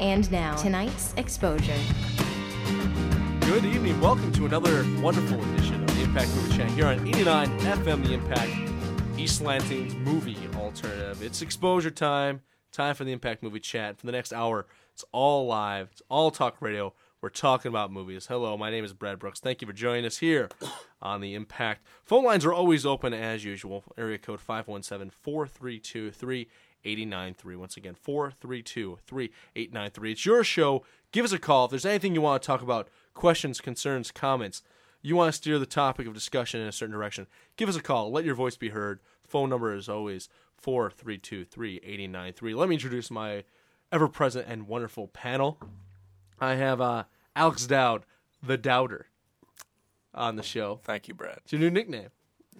And now, tonight's exposure. Good evening. Welcome to another wonderful edition of the Impact Movie Chat here on 89 FM The Impact, East Lansing's movie alternative. It's exposure time. Time for the Impact Movie Chat. For the next hour, it's all live. It's all talk radio. We're talking about movies. Hello, my name is Brad Brooks. Thank you for joining us here on the Impact. Phone lines are always open as usual. Area code 517 432 3893. Once again, 432 3893. It's your show. Give us a call. If there's anything you want to talk about, questions, concerns, comments, you want to steer the topic of discussion in a certain direction, give us a call. Let your voice be heard. Phone number is always 432 3893. Let me introduce my ever present and wonderful panel. I have uh, Alex Dowd, the Doubter, on the show. Thank you, Brad. It's your new nickname.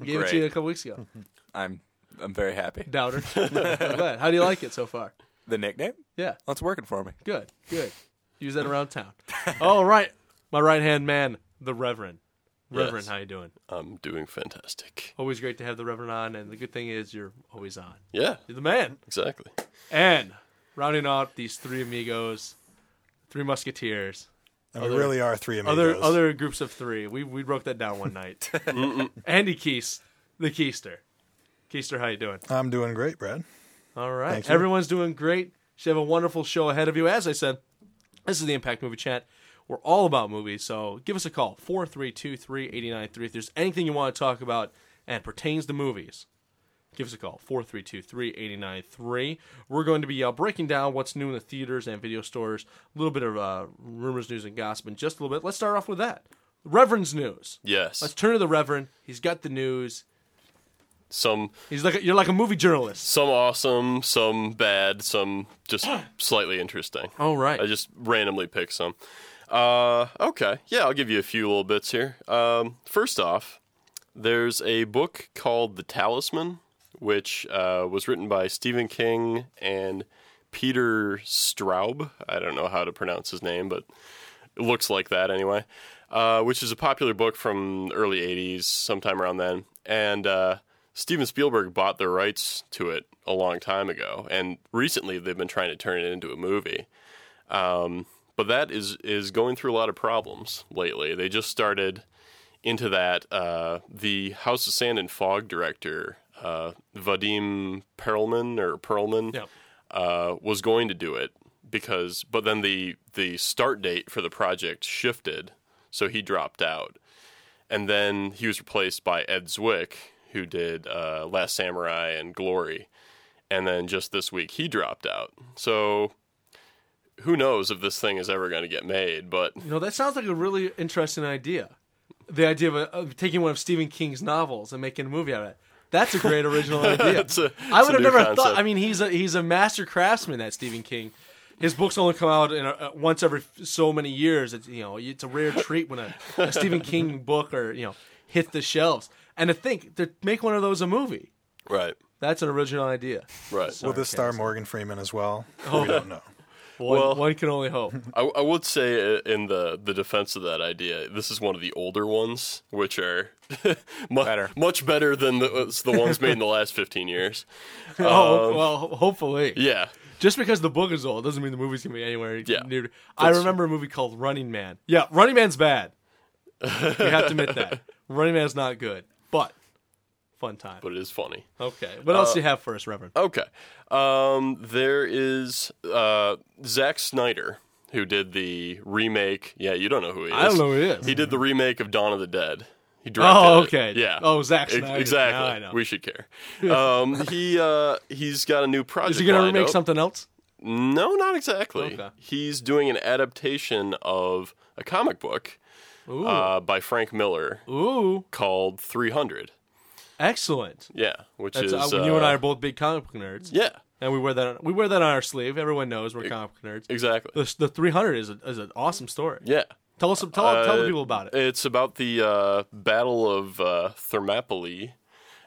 I gave it to you a couple weeks ago. I'm I'm very happy. Doubter. I'm glad. How do you like it so far? The nickname? Yeah, Well, it's working for me. good, good. Use that around town. All right, my right hand man, the Reverend. Reverend, Yes. how you doing? I'm doing fantastic. Always great to have the Reverend on, and the good thing is you're always on. Yeah, You're the man. exactly. And rounding out these three amigos, three musketeers, And we really are three amigos. other other groups of three. We we broke that down one night. Andy Keese, the Keister. Keister, how you doing? I'm doing great, Brad. All right. Thank you. Everyone's doing great. Should have a wonderful show ahead of you. As I said, this is the Impact Movie Chat. We're all about movies, so give us a call 432-3893 if there's anything you want to talk about and pertains to movies. Give us a call 432-3893. We're going to be uh, breaking down what's new in the theaters and video stores, a little bit of uh, rumors, news, and gossip in just a little bit. Let's start off with that. Reverend's news. Yes, Let's turn to the Reverend. He's got the news. Some He's like a, you're like a movie journalist. some awesome, some bad, some just slightly interesting. All right. I just randomly pick some. Uh, okay, yeah, I'll give you a few little bits here. Um, first off, there's a book called The Talisman, which uh, was written by Stephen King and Peter Straub. I don't know how to pronounce his name, but it looks like that anyway. Uh, which is a popular book from early '80s, sometime around then. And uh, Steven Spielberg bought the rights to it a long time ago, and recently they've been trying to turn it into a movie. Um, but that is is going through a lot of problems lately. They just started into that. Uh, the House of Sand and Fog director, uh, Vadim Perlman or Perlman, Yeah. uh, was going to do it because, but then the the start date for the project shifted, so he dropped out, and then he was replaced by Ed Zwick, who did uh, Last Samurai and Glory, and then just this week he dropped out. So who knows if this thing is ever going to get made? But You know, that sounds like a really interesting idea. The idea of, a, of taking one of Stephen King's novels and making a movie out of it. That's a great original idea. A- I would have never concept. thought. I mean, he's a he's a master craftsman. That Stephen King. His books only come out in a, uh, once every so many years. It's you know it's a rare treat when a, a Stephen King book or you know hit the shelves. And to think to make one of those a movie, right, that's an original idea. right. Will this star Morgan Freeman as well? We don't know. One, Well- one can only hope. I, I would say uh, in the, the defense of that idea, this is one of the older ones, which are mu- Better. much better than the, the ones made in the last 15 years. oh well, hopefully. Yeah, Just because the book is old doesn't mean the movie's gonna be anywhere Yeah, near. I that's- remember a movie called Running Man. Yeah, Running Man's bad. you have to admit that. Running Man's not good, but fun time. but it is funny. Okay, what else do you have for us, Reverend? Okay. Um, there is uh, Zack Snyder, who did the remake. Yeah, you don't know who he is. I don't know who he is. He did the remake of Dawn of the Dead. He directed Oh, it. okay. Yeah. Oh, Zack Snyder. Exactly. Now I know. We should care. Um, he uh, he's got a new project. Is he gonna remake up. something else? No, not exactly. Okay. He's doing an adaptation of a comic book uh, by Frank Miller ooh, called 300. excellent. Yeah, which That's is uh, you and I uh, are both big comic book nerds, Yeah, and we wear that. On, we wear that on our sleeve. Everyone knows we're comic book nerds. exactly. The, the 300 is a, is an awesome story. Yeah. Tell us, tell, tell the Uh, people about it. It's about the uh, Battle of uh, Thermopylae,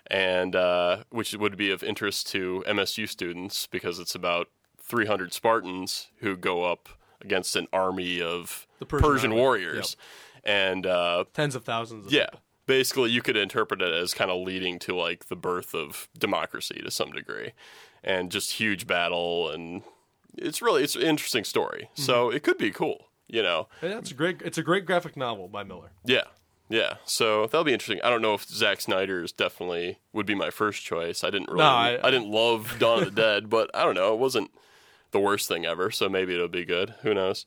and uh, which would be of interest to MSU students because it's about 300 Spartans who go up against an army of The Persian army. warriors, and uh, Tens of thousands. Of yeah, basically you could interpret it as kind of leading to like the birth of democracy to some degree, and just huge battle and it's really it's an interesting story. So it could be cool. You know, Yeah, it's a great. It's a great graphic novel by Miller. yeah, yeah. So that'll be interesting. I don't know if Zack Snyder's definitely would be my first choice. I didn't really, No, I, I- didn't love Dawn of the Dead, but I don't know. It wasn't the worst thing ever. So maybe it'll be good. Who knows?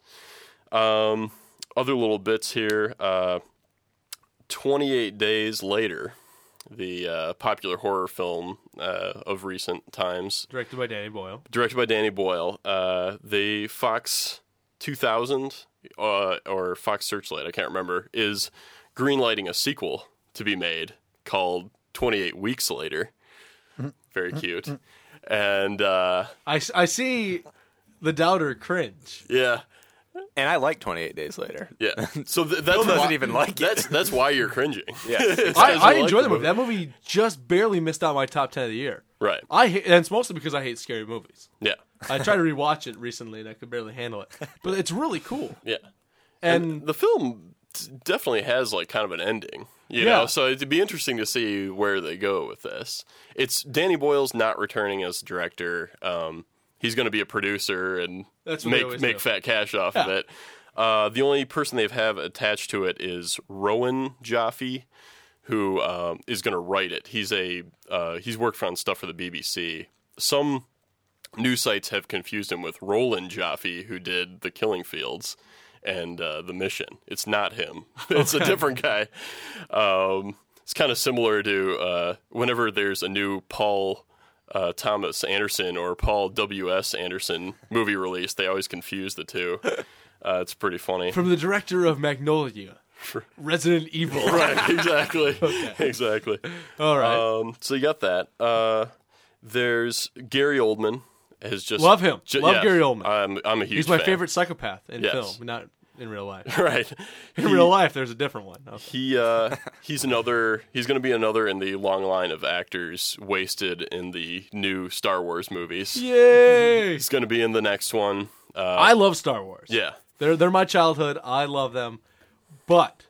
Um, other little bits here. Uh, Twenty eight days later, the uh, popular horror film uh, of recent times Directed by Danny Boyle. directed by Danny Boyle. Uh, the Fox 2000 uh, or Fox Searchlight, I can't remember, is greenlighting a sequel to be made called 28 Weeks Later. Very cute. And uh, I, I see the doubter cringe. yeah, And I like 28 Days Later. yeah. So th- that's doesn't why- even like it. That's that's why you're cringing. Yeah. I, Because I you like enjoy the the movie. That movie just barely missed out my top ten of the year. Right. I hate, and it's mostly because I hate scary movies. Yeah. I tried to rewatch it recently and I could barely handle it, but it's really cool. Yeah. And the film t- definitely has like kind of an ending you Yeah. know so it'd be interesting to see where they go with this it's danny boyle's not returning as director um, he's going to be a producer and make make do. fat cash off of it uh, the only person they've attached to it is Rowan Joffe who um, is going to write it he's a uh, he's worked on stuff for the bbc some news sites have confused him with Roland Joffe, who did The Killing Fields and uh, The Mission. It's not him. It's a different guy. Um, it's kind of similar to uh, whenever there's a new Paul uh, Thomas Anderson or Paul W.S. Anderson movie release, they always confuse the two. Uh, it's pretty funny. from the director of Magnolia, Resident Evil. right, exactly. Exactly. All right. Um, so you got that. Uh, there's Gary Oldman has just Love him. ju- Love yeah, Gary Oldman. I'm I'm a huge. He's my fan. favorite psychopath in Yes. film, not in real life. Right. In He- real life, there's a different one. Okay. He uh, he's another. He's going to be another in the long line of actors wasted in the new Star Wars movies. Yay! He's going to be in the next one. Uh, I love Star Wars. yeah. They're they're my childhood. I love them, but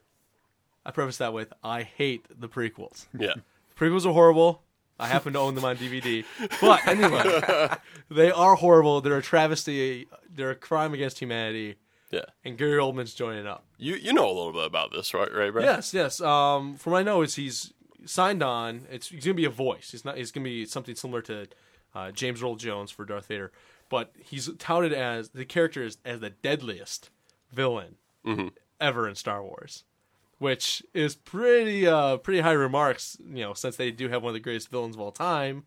I preface that with I hate the prequels. Yeah. Prequels are horrible. I happen to own them on DVD. But anyway, they are horrible. They're a travesty. They're a crime against humanity. Yeah. And Gary Oldman's joining up. You you know a little bit about this, right? Right, Brad? Yes, yes. Um, from what I know, is he's signed on. It's he's gonna be a voice. He's not. He's gonna be something similar to uh, James Earl Jones for Darth Vader, but he's touted as the character is as the deadliest villain ever in Star Wars, which is pretty uh pretty high remarks. You know, since they do have one of the greatest villains of all time,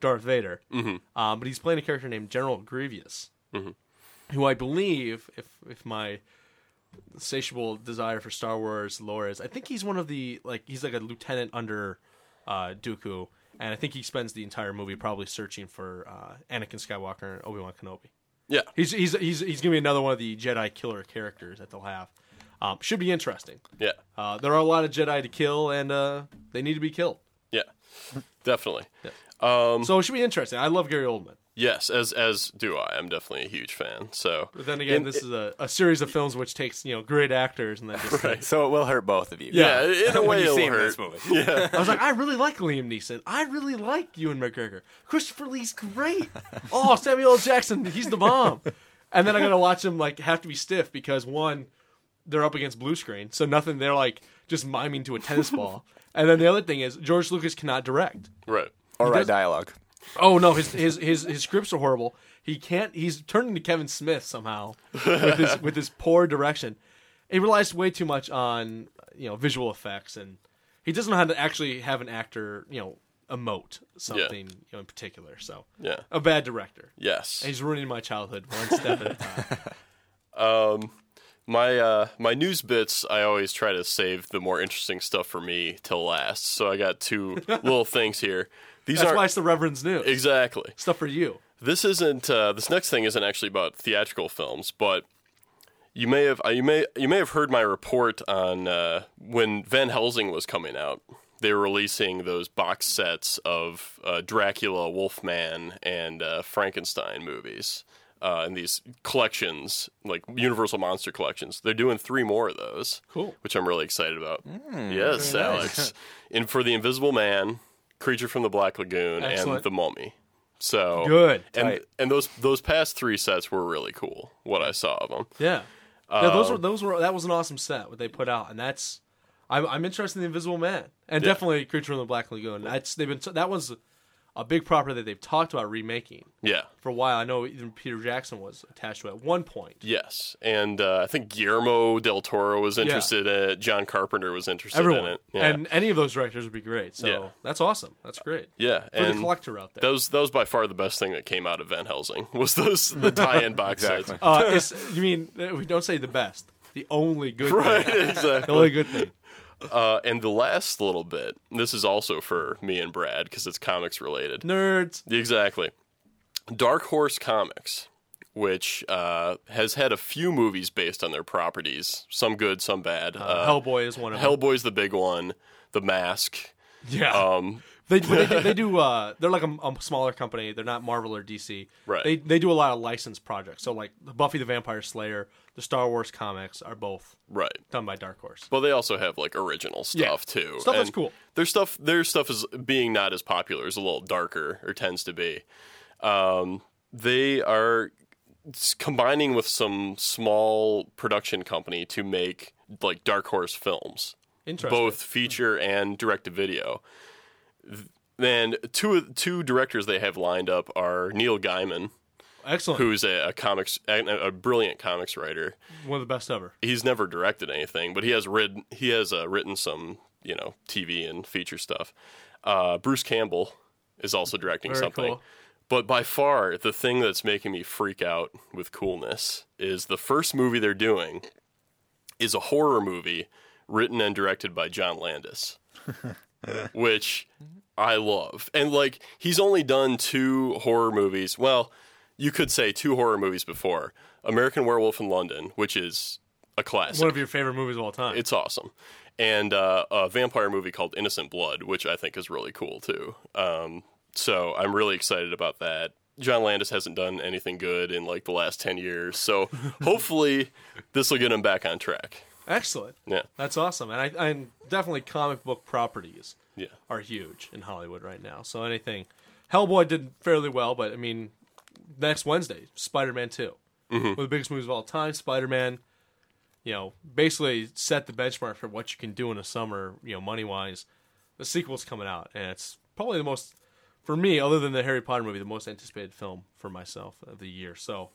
Darth Vader. Mm-hmm. Um, but he's playing a character named General Grievous, who I believe, if if my insatiable desire for Star Wars lore is. I think he's one of the like he's like a lieutenant under uh, Dooku, and I think he spends the entire movie probably searching for uh, Anakin Skywalker and Obi Wan Kenobi. Yeah. He's he's he's he's gonna be another one of the Jedi killer characters that they'll have. Um, should be interesting. Yeah. Uh, there are a lot of Jedi to kill, and uh, they need to be killed. Yeah. Definitely. Yeah. Um, so it should be interesting. I love Gary Oldman. Yes, as as do I. I'm definitely a huge fan. So But then again, this is a, a series of films which takes you know great actors and then just So it will hurt both of you. yeah, in a way you it'll see him hurt. this movie. Yeah. I was like, I really like Liam Neeson. I really like Ewan McGregor. Christopher Lee's great. Oh, Samuel L. Jackson, he's the bomb. And then I gotta watch him like have to be stiff because one, they're up against blue screen, so nothing. They're like just miming to a tennis ball. And then the other thing is George Lucas cannot direct. Right. Or write dialogue. Oh no, his his his, his scripts are horrible. He can't. He's turning to Kevin Smith somehow with his with his poor direction. He relies way too much on you know visual effects, and he doesn't know how to actually have an actor you know emote something you know in particular. So Yeah. a bad director. Yes. And he's ruining my childhood one step at a time. Um, My uh, my news bits, I always try to save the more interesting stuff for me till last. So I got two little things here. These That's why it's the Reverend's news. exactly. Stuff for you. This isn't. Uh, this next thing isn't actually about theatrical films, but you may have uh, you may you may have heard my report on uh, when Van Helsing was coming out. They were releasing those box sets of uh, Dracula, Wolfman, and uh, Frankenstein movies. Uh, in these collections, like Universal Monster collections, they're doing three more of those. Cool. which I'm really excited about. yes, Alex. and for the Invisible Man, Creature from the Black Lagoon, Excellent. and the Mummy. So Good. and Tight. and those those past three sets were really cool. What I saw of them. Yeah. yeah, those were those were that was an awesome set what they put out, and that's I'm I'm interested in the Invisible Man and Yeah. definitely Creature in the Black Lagoon. That's they've been that was a big property that they've talked about remaking Yeah. for a while. I know even Peter Jackson was attached to it at one point. Yes, and uh, I think Guillermo del Toro was interested in it. John Carpenter was interested Everyone in it. Yeah. and any of those directors would be great. So Yeah. that's awesome. That's great yeah, for the collector out there. that was that was by far the best thing that came out of Van Helsing was those the tie-in box Exactly. sets. Uh, you mean uh, we don't say the best, the only good, Right, thing. the exactly. only good thing. Uh, and the last little bit, this is also for me and Brad because it's comics related. Nerds. Exactly. Dark Horse Comics, which uh, has had a few movies based on their properties, some good, some bad. Uh, Hellboy is one of them. Hellboy's the big one. The Mask. Yeah. Um, They, they do. They do uh, they're like a, a smaller company. They're not Marvel or DC. Right. They they do a lot of licensed projects. So like the Buffy the Vampire Slayer, the Star Wars comics are both right. done by Dark Horse. But they also have like original Yeah. stuff too. Stuff that's cool. Their stuff, their stuff is being not as popular, is a little darker or tends to be. Um, they are combining with some small production company to make like Dark Horse films, Interesting. both feature and direct to video. Then two two directors they have lined up are Neil Gaiman, Excellent. who's a, a comics a, a brilliant comics writer, one of the best ever. he's never directed anything, but he has written he has uh, written some you know TV and feature stuff. Uh, Bruce Campbell is also directing Very something. cool. But by far, the thing that's making me freak out with coolness is the first movie they're doing is a horror movie written and directed by John Landis, which I love. And like, he's only done two horror movies. Well, you could say two horror movies before American Werewolf in London, which is a classic. One of your favorite movies of all time. It's awesome. And uh, a vampire movie called Innocent Blood, which I think is really cool too. Um, so I'm really excited about that. John Landis hasn't done anything good in like the last 10 years. So hopefully this will get him back on track. Excellent. Yeah. That's awesome. And I and definitely comic book properties Yeah. are huge in Hollywood right now. So anything Hellboy did fairly well, but I mean next Wednesday, Spider Man 2 mm-hmm. One of the biggest movies of all time, Spider Man, you know, basically set the benchmark for what you can do in a summer, you know, money wise. The sequel's coming out, and it's probably the most for me, other than the Harry Potter movie, the most anticipated film for myself of the year. So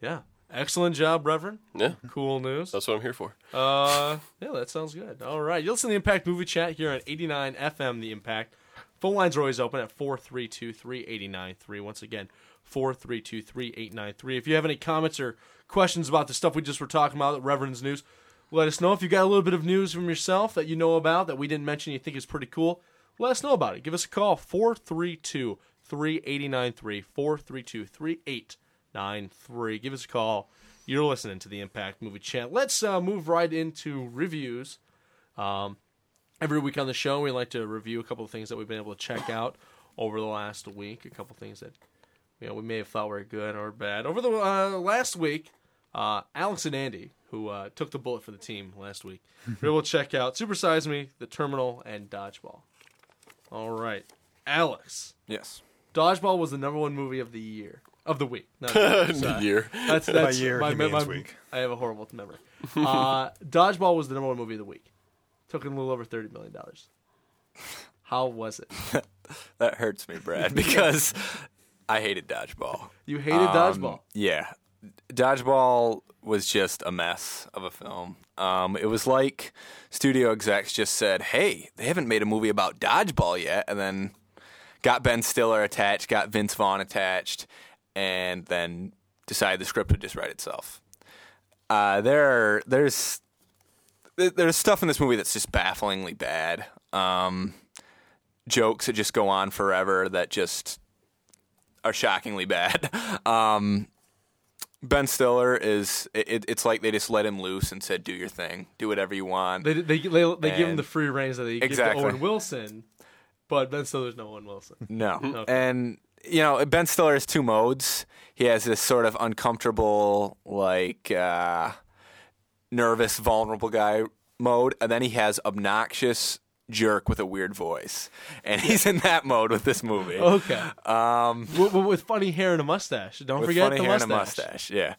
yeah. Excellent job, Reverend. Yeah. Cool news. That's what I'm here for. Uh, yeah, that sounds good. All right, you listen to the Impact Movie Chat here on 89 FM. The Impact phone lines are always open at 432-3893. Once again, 432-3893. If you have any comments or questions about the stuff we just were talking about, the Reverend's news, let us know. If you got a little bit of news from yourself that you know about that we didn't mention, you think is pretty cool, let us know about it. Give us a call 432 3893 432 3893. Give us a call. You're listening to the Impact Movie Chat. Let's uh, move right into reviews. Um, every week on the show, we like to review a couple of things that we've been able to check out over the last week. A couple of things that you know we may have thought were good or bad. Over the uh, last week, uh, Alex and Andy, who uh, took the bullet for the team last week, were able to check out Super Size Me, The Terminal, and Dodgeball. All right, Alex. Yes. Dodgeball was the number one movie of the year of the week. Not the year, sorry. Year. That's that's year, my, he my- means my- week. I have a horrible memory. Uh, Dodgeball was the number one movie of the week. Took in a little over thirty million dollars. How was it? That hurts me, Brad, because I hated dodgeball. You hated Um, Dodgeball. Yeah. Dodgeball was just a mess of a film. Um, it was like studio execs just said, hey, they haven't made a movie about dodgeball yet. And then got Ben Stiller attached, got Vince Vaughn attached, and then decided the script would just write itself. Uh, there are, there's there's stuff in this movie that's just bafflingly bad. Um, jokes that just go on forever that just are shockingly bad. Um, ben Stiller is it, it's like they just let him loose and said, "Do your thing, do whatever you want." They they they, they give him the free reins that they Exactly. give to Owen Wilson, but Ben Stiller's no Owen Wilson. No. Okay. And you know, Ben Stiller has two modes. He has this sort of uncomfortable, like uh, nervous, vulnerable guy mode, and then he has obnoxious, jerk with a weird voice, and he's in that mode with this movie. Okay. Um, with, with funny hair and a mustache. Don't forget funny the hair mustache. and a mustache. Yeah.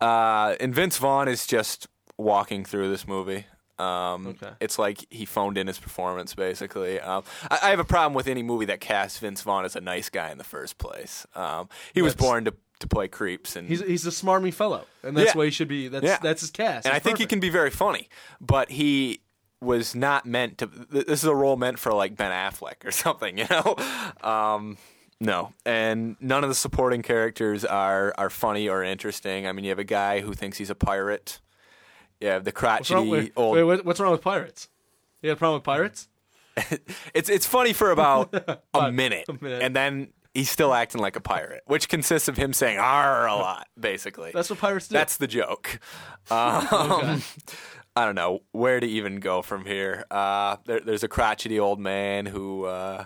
Uh, and Vince Vaughn is just walking through this movie. Um, Okay. It's like he phoned in his performance, basically. Um, I, I have a problem with any movie that casts Vince Vaughn as a nice guy in the first place. Um, he was born to, to play creeps, and He's he's a smarmy fellow, and that's Yeah. why he should be. That's Yeah. that's his cast. and I It's think he can be very funny, but he was not meant to. This is a role meant for like Ben Affleck or something, you know. Um, no, and none of the supporting characters are are funny or interesting. I mean, you have a guy who thinks he's a pirate. Have the What's wrong, crotchety wait, old. wait, what's wrong with pirates? You got a problem with pirates? It's it's funny for about a minute, a minute. and then he's still acting like a pirate, which consists of him saying "r" a lot, basically. That's what pirates do. That's the joke. Um, I don't know where to even go from here. Uh, there, there's a crotchety old man who, uh,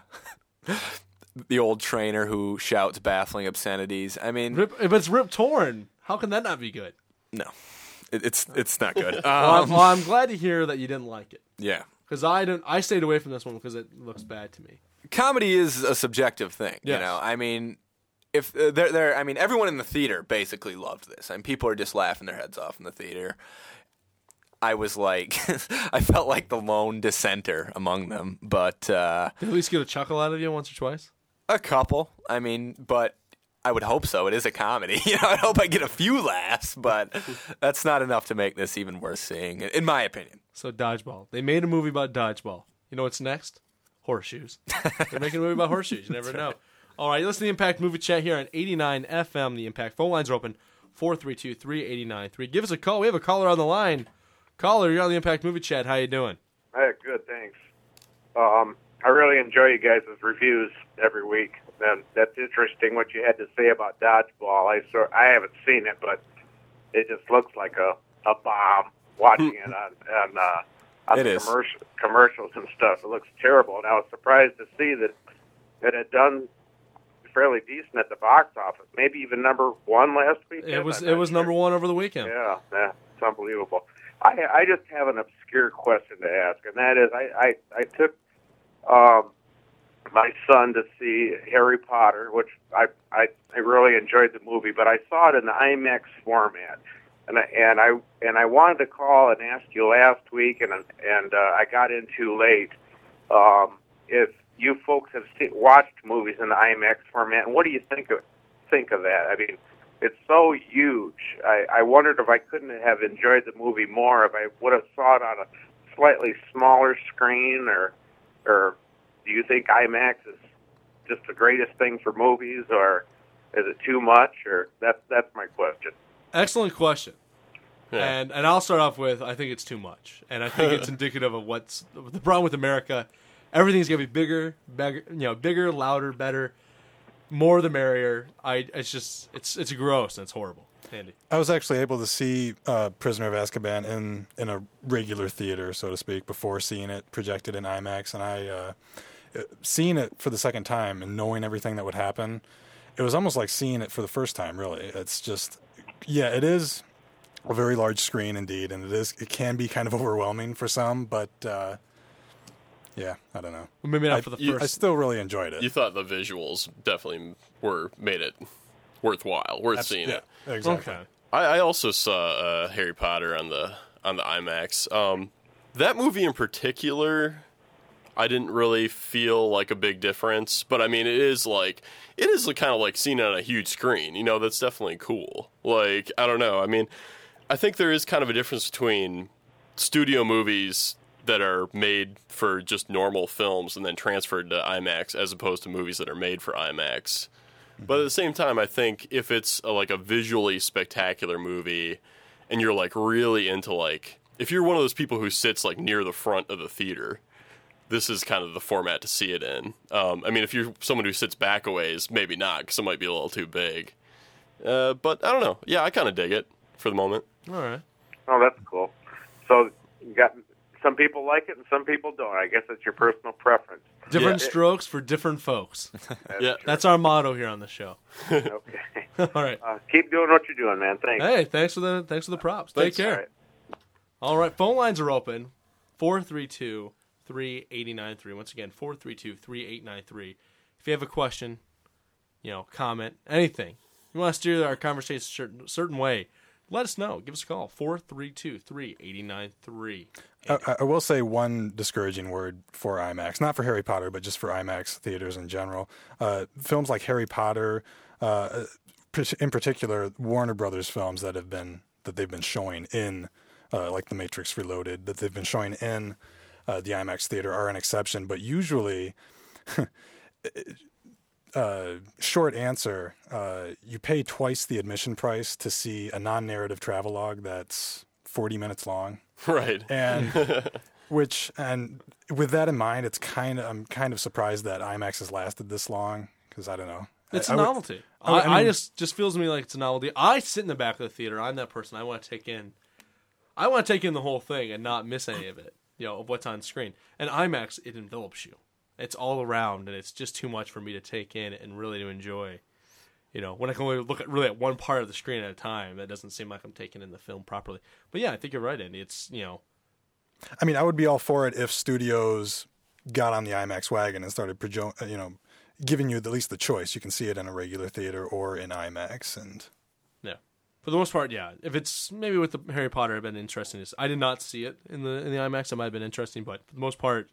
the old trainer who shouts baffling obscenities. I mean, Rip, but it's Rip Torn. How can that not be good? no, it, it's it's not good. Well, I'm, Um, well, I'm glad to hear that you didn't like it yeah, because I didn't. I stayed away from this one because it looks bad to me. comedy is a subjective thing. You know, I mean. If uh, they're there, I mean, everyone in the theater basically loved this, and people are just laughing their heads off in the theater. I was like, I felt like the lone dissenter among them, but uh, Did at least get a chuckle out of you once or twice. A couple. I mean, but I would hope so. It is a comedy. You know, I hope I get a few laughs, but that's not enough to make this even worth seeing, in my opinion. So dodgeball. They made a movie about dodgeball. You know what's next? Horseshoes. They're making a movie about horseshoes. You never know. All right, listen to the Impact Movie Chat here on 89 FM. The Impact phone lines are open 432-3893. Give us a call. We have a caller on the line. Caller, you're on the Impact Movie Chat. How you doing? Hey, good, thanks. Um, I really enjoy you guys' reviews every week, and that's interesting what you had to say about dodgeball. I saw, I haven't seen it, but it just looks like a a bomb. Watching it on on, uh, on It the commercial, commercials and stuff, it looks terrible. And I was surprised to see that it had done fairly decent at the box office, maybe even number one last week. It was it was number one over the weekend. Yeah, yeah, it's unbelievable. I I just have an obscure question to ask, and that is, I I, I took um, my son to see Harry Potter, which I, I I really enjoyed the movie, but I saw it in the IMAX format, and I, and I and I wanted to call and ask you last week, and and uh, I got in too late. Um, if you folks have see, watched movies in the IMAX format, and what do you think of think of that? I mean, it's so huge. I, I wondered if I couldn't have enjoyed the movie more if I would have saw it on a slightly smaller screen, or or do you think IMAX is just the greatest thing for movies, or is it too much? Or that's that's my question. Excellent question. Yeah. And and I'll start off with I think it's too much, and I think it's indicative of what's the problem with America. Everything's gonna be bigger, bigger, you know, bigger, louder, better, more the merrier. I it's just it's it's gross and it's horrible. Andy, I was actually able to see uh, Prisoner of Azkaban in in a regular theater, so to speak, before seeing it projected in IMAX, and I uh, uh, seeing it for the second time and knowing everything that would happen, it was almost like seeing it for the first time. Really, it's just yeah, it is a very large screen indeed, and it is it can be kind of overwhelming for some, but uh, yeah, I don't know. Well, maybe not I, for the you- first. I still really enjoyed it. You thought the visuals definitely were made it worthwhile, worth Abs- seeing yeah, it. exactly. okay. I, I also saw uh, Harry Potter on the on the IMAX. Um, that movie in particular, I didn't really feel like a big difference. But I mean, it is like it is kind of like seen on a huge screen. You know, that's definitely cool. Like I don't know. I mean, I think there is kind of a difference between studio movies that are made for just normal films and then transferred to IMAX as opposed to movies that are made for IMAX. But at the same time, I think if it's a, like a visually spectacular movie, and you're like really into like, if you're one of those people who sits like near the front of the theater, this is kind of the format to see it in. Um, I mean, if you're someone who sits back a ways, maybe not because it might be a little too big. Uh, but I don't know. Yeah, I kind of dig it for the moment. All right. Oh, that's cool. So you got some people like it and some people don't. I guess it's your personal preference. Different Yeah. strokes for different folks. That's Yeah. true. That's our motto here on the show. okay. All right. Uh, keep doing what you're doing, man. Thanks. Hey, thanks for the thanks for the props. Take care. All right. All right, phone lines are open. 3893. Once again, 432 3893. If you have a question, you know, comment, anything, you want to steer our conversation a certain, certain way, let us know. Give us a call 432 3893. I, I will say one discouraging word for IMAX, not for Harry Potter, but just for IMAX theaters in general. Uh, films like Harry Potter, uh, in particular, Warner Brothers films that have been that they've been showing in, uh, like The Matrix Reloaded, that they've been showing in uh, the IMAX theater are an exception. But usually, uh, short answer, uh, you pay twice the admission price to see a non-narrative travelogue that's 40 minutes long Right. and which and with that in mind, it's kind of I'm kind of surprised that IMAX has lasted this long because I don't know. It's a a novelty. I, I I, mean- just just feels to me like it's a novelty. I sit in the back of the theater. I'm that person. I want to take in. I want to take in the whole thing and not miss any of it. You know of what's on screen. And IMAX, it envelops you. It's all around, and it's just too much for me to take in and really to enjoy. You know, when I can only look at really at one part of the screen at a time, that doesn't seem like I'm taking in the film properly. But yeah, I think you're right, Andy. It's you know, I mean, I would be all for it if studios got on the IMAX wagon and started, you know, giving you at least the choice. You can see it in a regular theater or in IMAX, and. For the most part, yeah. If it's maybe with the Harry Potter, I've been interesting. Is I did not see it in the in the IMAX. It might have been interesting, but for the most part,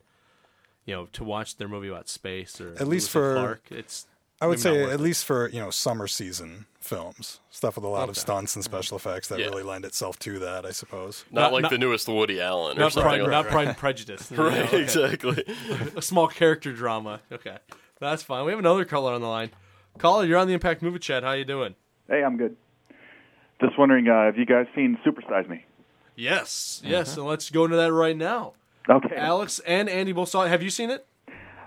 you know, to watch their movie about space or At least for- Clark, it's I would say at it. least for you know summer season films, stuff with a lot of stunts and special mm-hmm. effects that Yeah. really lend itself to that. I suppose. Not, Not- like not- the newest Woody Allen or not something. pride, like not that. Pride and Prejudice. you know, Right, okay. exactly. A small character drama. Okay, that's fine. We have another caller on the line. Caller, you're on the Impact Movie Chat. How you doing? Hey, I'm good. Just wondering, uh, have you guys seen Supersize Me? Yes, yes. And let's go into that right now. Okay. Alex and Andy both saw it. Have you seen it?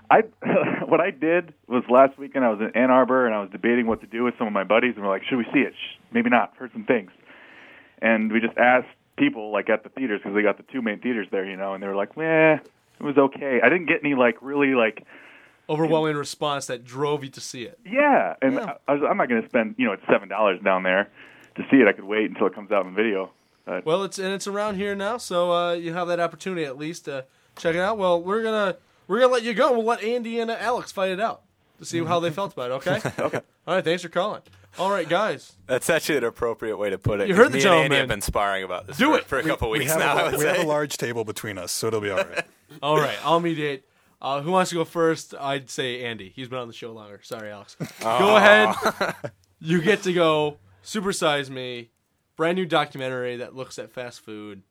I what I did was last weekend I was in Ann Arbor and I was debating what to do with some of my buddies and we're like, should we see it? Shh, maybe not. Heard some things, and we just asked people like at the theaters because they got the two main theaters there, you know, and they were like, eh, it was okay. I didn't get any like really like Overwhelming response that drove you to see it. yeah, and Yeah. I, I was, I'm not going to spend you know it's seven dollars down there to see it. I could wait until it comes out in video. But Well, it's and it's around here now, so uh, you have that opportunity at least to check it out. Well, we're gonna we're gonna let you go. We'll let Andy and uh, Alex fight it out to see how they felt about it. Okay. okay. All right. Thanks for calling. All right, guys. That's actually an appropriate way to put it. You heard the me and Andy have been sparring about this Do for, it. for a couple we weeks have, now. I a, would we have a large table between us, so it'll be all right. All right. I'll mediate. Uh, who wants to go first? I'd say Andy. He's been on the show longer. Sorry, Alex. Go ahead. You get to go. Supersize me. Brand new documentary that looks at fast food.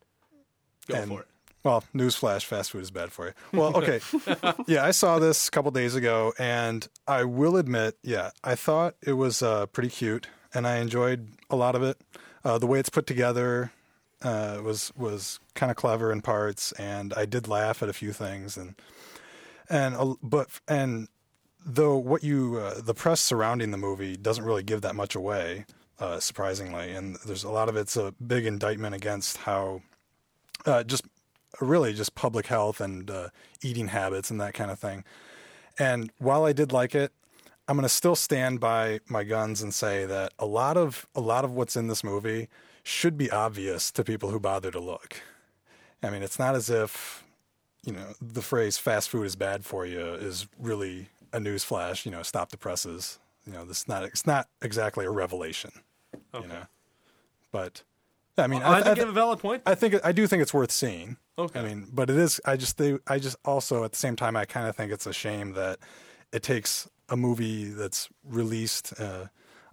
Go And- for it. Well, newsflash: fast food is bad for you. Well, okay, yeah, I saw this a couple days ago, and I will admit, yeah, I thought it was uh, pretty cute, and I enjoyed a lot of it. Uh, the way it's put together uh, was was kind of clever in parts, and I did laugh at a few things, and and but and though what you uh, the press surrounding the movie doesn't really give that much away, uh, surprisingly, and there's a lot of it's a big indictment against how uh, just really just public health and uh, eating habits and that kind of thing. And while I did like it, I'm going to still stand by my guns and say that a lot of a lot of what's in this movie should be obvious to people who bother to look. I mean, it's not as if you know the phrase "fast food is bad for you" is really a news flash. You know, stop the presses. You know, this not it's not exactly a revelation. You know, but I mean, I, I, think I, you have a valid point. I think I do think it's worth seeing. Okay. I mean, but it is. I just they. I just also at the same time I kind of think it's a shame that it takes a movie that's released uh,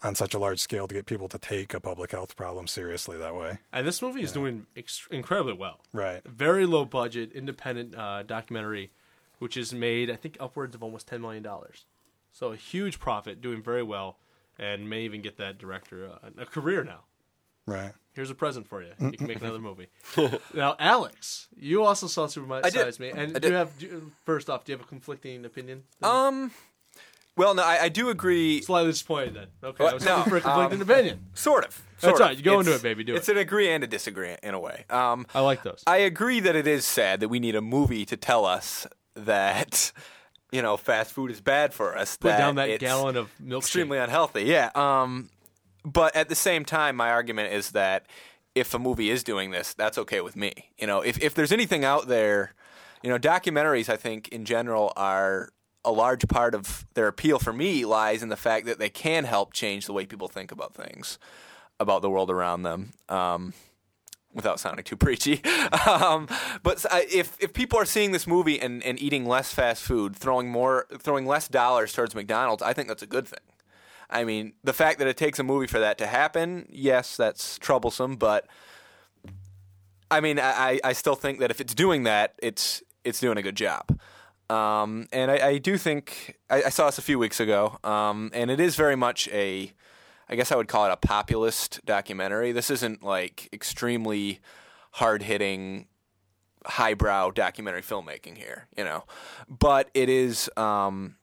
on such a large scale to get people to take a public health problem seriously that way. and this movie is doing ex- incredibly well. Right. very low budget independent uh, documentary, which is made I think upwards of almost ten million dollars. So a huge profit, doing very well, and may even get that director uh, a career now. Right. Here's a present for you. You can make another movie. now, Alex, you also saw Super Size Me, and I do you have do, you- first off, do you have a conflicting opinion? Um, well, no, I, I do agree. Slightly disappointed then. Okay, Well, I was no, hooking for a conflicting um, opinion. Sort of. That's sort of. right, you go into it, baby, do it's it. It's an agree and a disagree in a way. Um, I like those. I agree that it is sad that we need a movie to tell us that you know fast food is bad for us. Put down that gallon of milk. extremely unhealthy. Yeah. Um, but at the same time, my argument is that if a movie is doing this, that's okay with me. You know, if if there's anything out there, You know, documentaries, I think, in general, are a large part of their appeal for me lies in the fact that they can help change the way people think about things, about the world around them. Um, without sounding too preachy, um, but if if people are seeing this movie and, and eating less fast food, throwing more, throwing less dollars towards McDonald's, I think that's a good thing. I mean, the fact that it takes a movie for that to happen, yes, that's troublesome, but I mean, I, I still think that if it's doing that, it's it's doing a good job. Um, and I, I, do think I, I, saw this a few weeks ago, um, and it is very much a, I guess I would call it a populist documentary. This isn't like extremely hard hitting, highbrow documentary filmmaking here, you know, but it is. Um,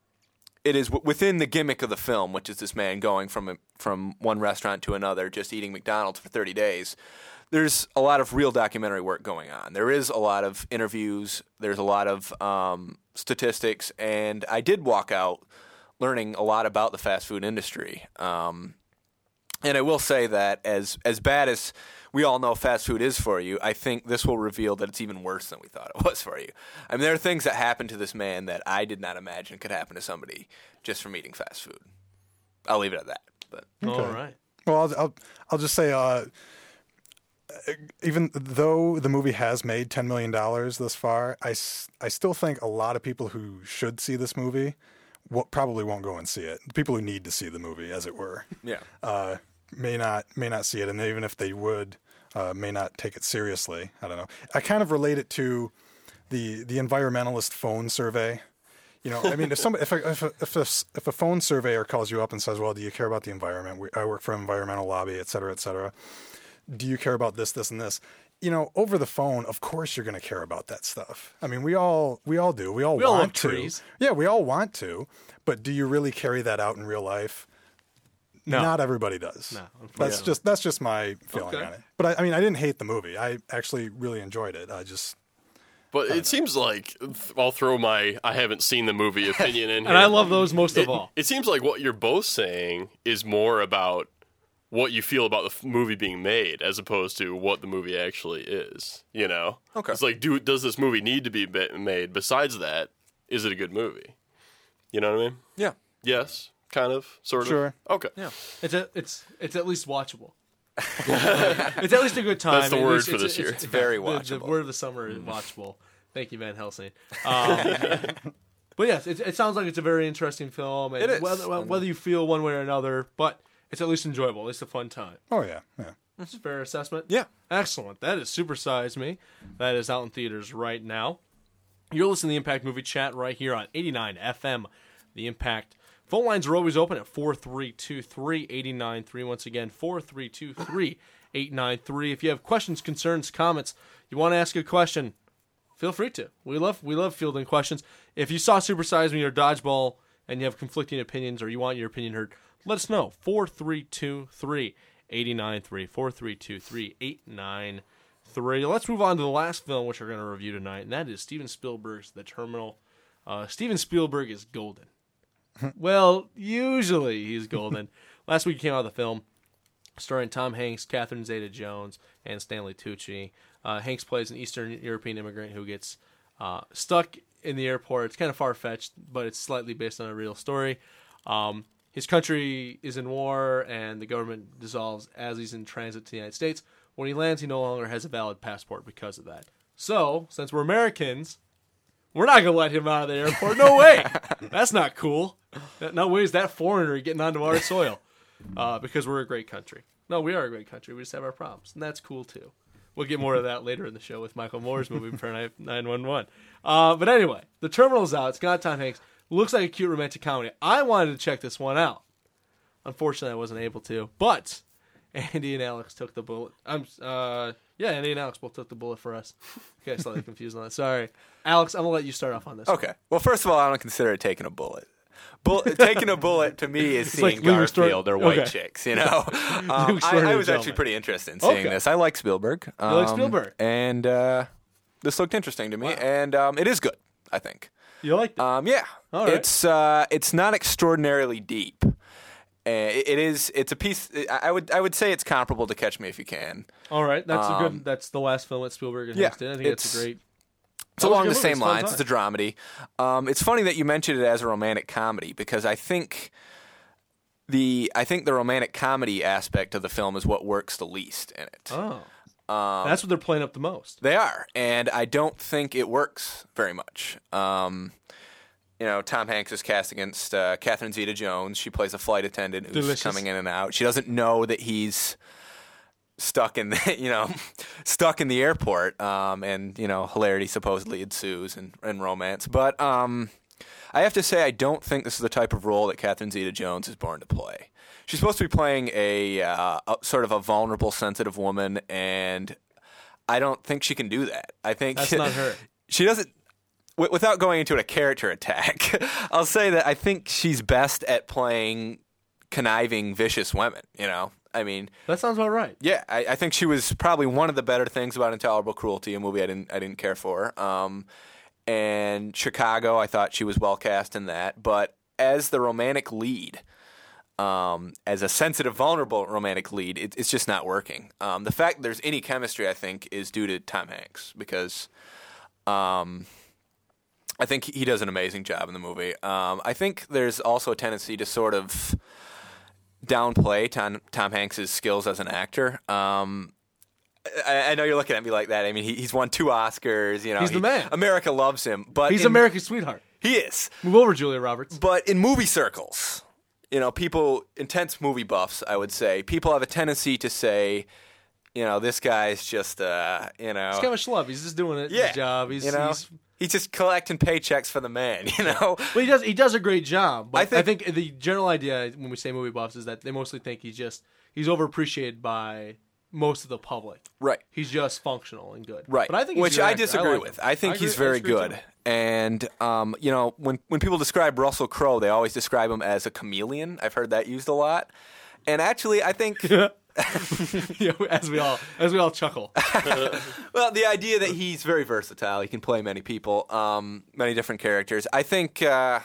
it is w- within the gimmick of the film, which is this man going from a, from one restaurant to another, just eating McDonald's for 30 days there's a lot of real documentary work going on. There is a lot of interviews. There's a lot of um, statistics, and I did walk out learning a lot about the fast food industry. Um, and I will say that as as bad as we all know fast food is for you, I think this will reveal that it's even worse than we thought it was for you. I mean, there are things that happened to this man that I did not imagine could happen to somebody just from eating fast food. I'll leave it at that. But all right. Well, I'll I'll, I'll just say. Uh, even though the movie has made $10 million thus far, I, I still think a lot of people who should see this movie will, probably won't go and see it. People who need to see the movie, as it were, yeah, uh, may not may not see it, and even if they would, uh, may not take it seriously. I don't know. I kind of relate it to the the environmentalist phone survey. You know, I mean, if some if a, if a, if a, if a phone surveyor calls you up and says, "Well, do you care about the environment? We, I work for an environmental lobby, et cetera, et cetera," do you care about this, this, and this? You know, over the phone, of course you're going to care about that stuff. I mean, we all we all do. We all we want all to. trees. Yeah, we all want to. But do you really carry that out in real life? No. Not everybody does. No, that's unfortunately. just that's just my feeling Okay. on it. But I, I mean, I didn't hate the movie. I actually really enjoyed it. I just But it seems like I'll throw my I haven't seen the movie opinion in here. And I love those most of all. it seems like what you're both saying is more about what you feel about the f- movie being made as opposed to what the movie actually is. You know, Okay. It's like, do does this movie need to be made? Besides that, is it a good movie? You know what I mean? yeah. Yes, kind of, sort of. Sure. Okay. Yeah. It's a, it's it's at least watchable. it's at least a good time. That's the At word least for it's- this year. It's, It's very the- The, word of the summer is watchable. Thank you, Van Helsing. Um, but yes, it, it sounds like it's a very interesting film. And It is. Whether, whether you feel one way or another, but it's at least enjoyable. It's a fun time. oh yeah, yeah. That's a fair assessment. Yeah. Excellent. That is Supersize Me. That is out in theaters right now. You're listening to the Impact Movie Chat right here on 89 FM. The Impact phone lines are always open at 4323 893. Once again, 4323 893. If you have questions, concerns, comments, you want to ask a question, feel free to. We love we love fielding questions. If you saw Supersize Me or Dodgeball and you have conflicting opinions or you want your opinion heard, let us know. 4323 893. 4323 893. Let's move on to the last film which we're going to review tonight, and that is Steven Spielberg's The Terminal. Uh, Steven Spielberg is golden. well, usually he's golden. Last week came out the film starring Tom Hanks, Catherine Zeta-Jones, and Stanley Tucci. Uh, Hanks plays an Eastern European immigrant who gets uh, stuck in the airport. It's kind of far-fetched, but it's slightly based on a real story. Um, his country is in war, and the government dissolves as he's in transit to the United States. When he lands, he no longer has a valid passport because of that. So, since we're Americans, we're not going to let him out of the airport. No way. That's not cool. No way is that foreigner getting onto our soil uh, because we're a great country. No, we are a great country. We just have our problems, and that's cool too. We'll get more of that later in the show with Michael Moore's movie for 911. Uh, but anyway, the terminal's out. It's got Tom Hanks. Looks like a cute romantic comedy. I wanted to check this one out. Unfortunately, I wasn't able to. But Andy and Alex took the bullet. I'm uh, yeah, Andy and Alex both took the bullet for us. Okay, slightly confused on that. Sorry, Alex. I'm gonna let you start off on this. Okay. Well, first of all, I don't consider it taking a bullet. Bull- taking a bullet to me is like seeing Stor- Garfield or White okay. Chicks. You know, um, I, I was actually pretty interested in seeing Okay. this. I like Spielberg. Um, like Spielberg? and uh, this looked interesting to me, and um, it is good. I think. You liked it? Um, yeah, All right. it's uh, it's not extraordinarily deep. Uh, it it is. It's a piece. I would. I would say it's comparable to Catch Me If You Can. All right, that's a um, good. That's the last film that Spielberg and yeah, did. I think that's a great. It's That was a along the same It's a fun lines. It's a dramedy. Um, it's funny that you mentioned it as a romantic comedy because I think the I think the romantic comedy aspect of the film is what works the least in it. Oh, Um, that's what they're playing up the most. They are, and I don't think it works very much. Um, you know, Tom Hanks is cast against uh, Catherine Zeta-Jones. She plays a flight attendant who's Delicious. coming in and out. She doesn't know that he's stuck in the you know stuck in the airport, um, and you know hilarity supposedly ensues and, and romance. But um, I have to say, I don't think this is the type of role that Catherine Zeta-Jones is born to play. She's supposed to be playing a, uh, a sort of a vulnerable, sensitive woman, and I don't think she can do that. I think That's not her. She doesn't. w- Without going into a character attack, I'll say that I think she's best at playing conniving, vicious women. You know, I mean, That sounds about right. yeah, I, I think she was probably one of the better things about Intolerable Cruelty, a movie I didn't I didn't care for. Um, and Chicago, I thought she was well cast in that. But as the romantic lead, um, as a sensitive, vulnerable romantic lead, it, it's just not working. Um, the fact that there's any chemistry, I think, is due to Tom Hanks because. Um, I think he does an amazing job in the movie. Um, I think there's also a tendency to sort of downplay Tom, Tom Hanks' skills as an actor. Um, I, I know you're looking at me like that. I mean, he, he's won two Oscars. You know, He's the he- man. America loves him, but He's in- America's sweetheart. He is, Move over, Julia Roberts. but in movie circles, you know, people intense movie buffs. I would say people have a tendency to say, you know, this guy's just, uh, you know, He's kind of a schlub. He's just doing it. yeah, His job. He's, you know, he's he's just collecting paychecks for the man. You know, But he does he does a great job. But I I think- think, the general idea when we say movie buffs is that they mostly think he's just he's overappreciated by most of the public. right. He's just functional and good. Right. But I think which I disagree like with. him. I think he's agree- I very good. too. And um, you know, when when people describe Russell Crowe, they always describe him as a chameleon. I've heard that used a lot. And actually, I think yeah, as we all as we all chuckle. well, the idea that he's very versatile, he can play many people, um, many different characters. I think uh,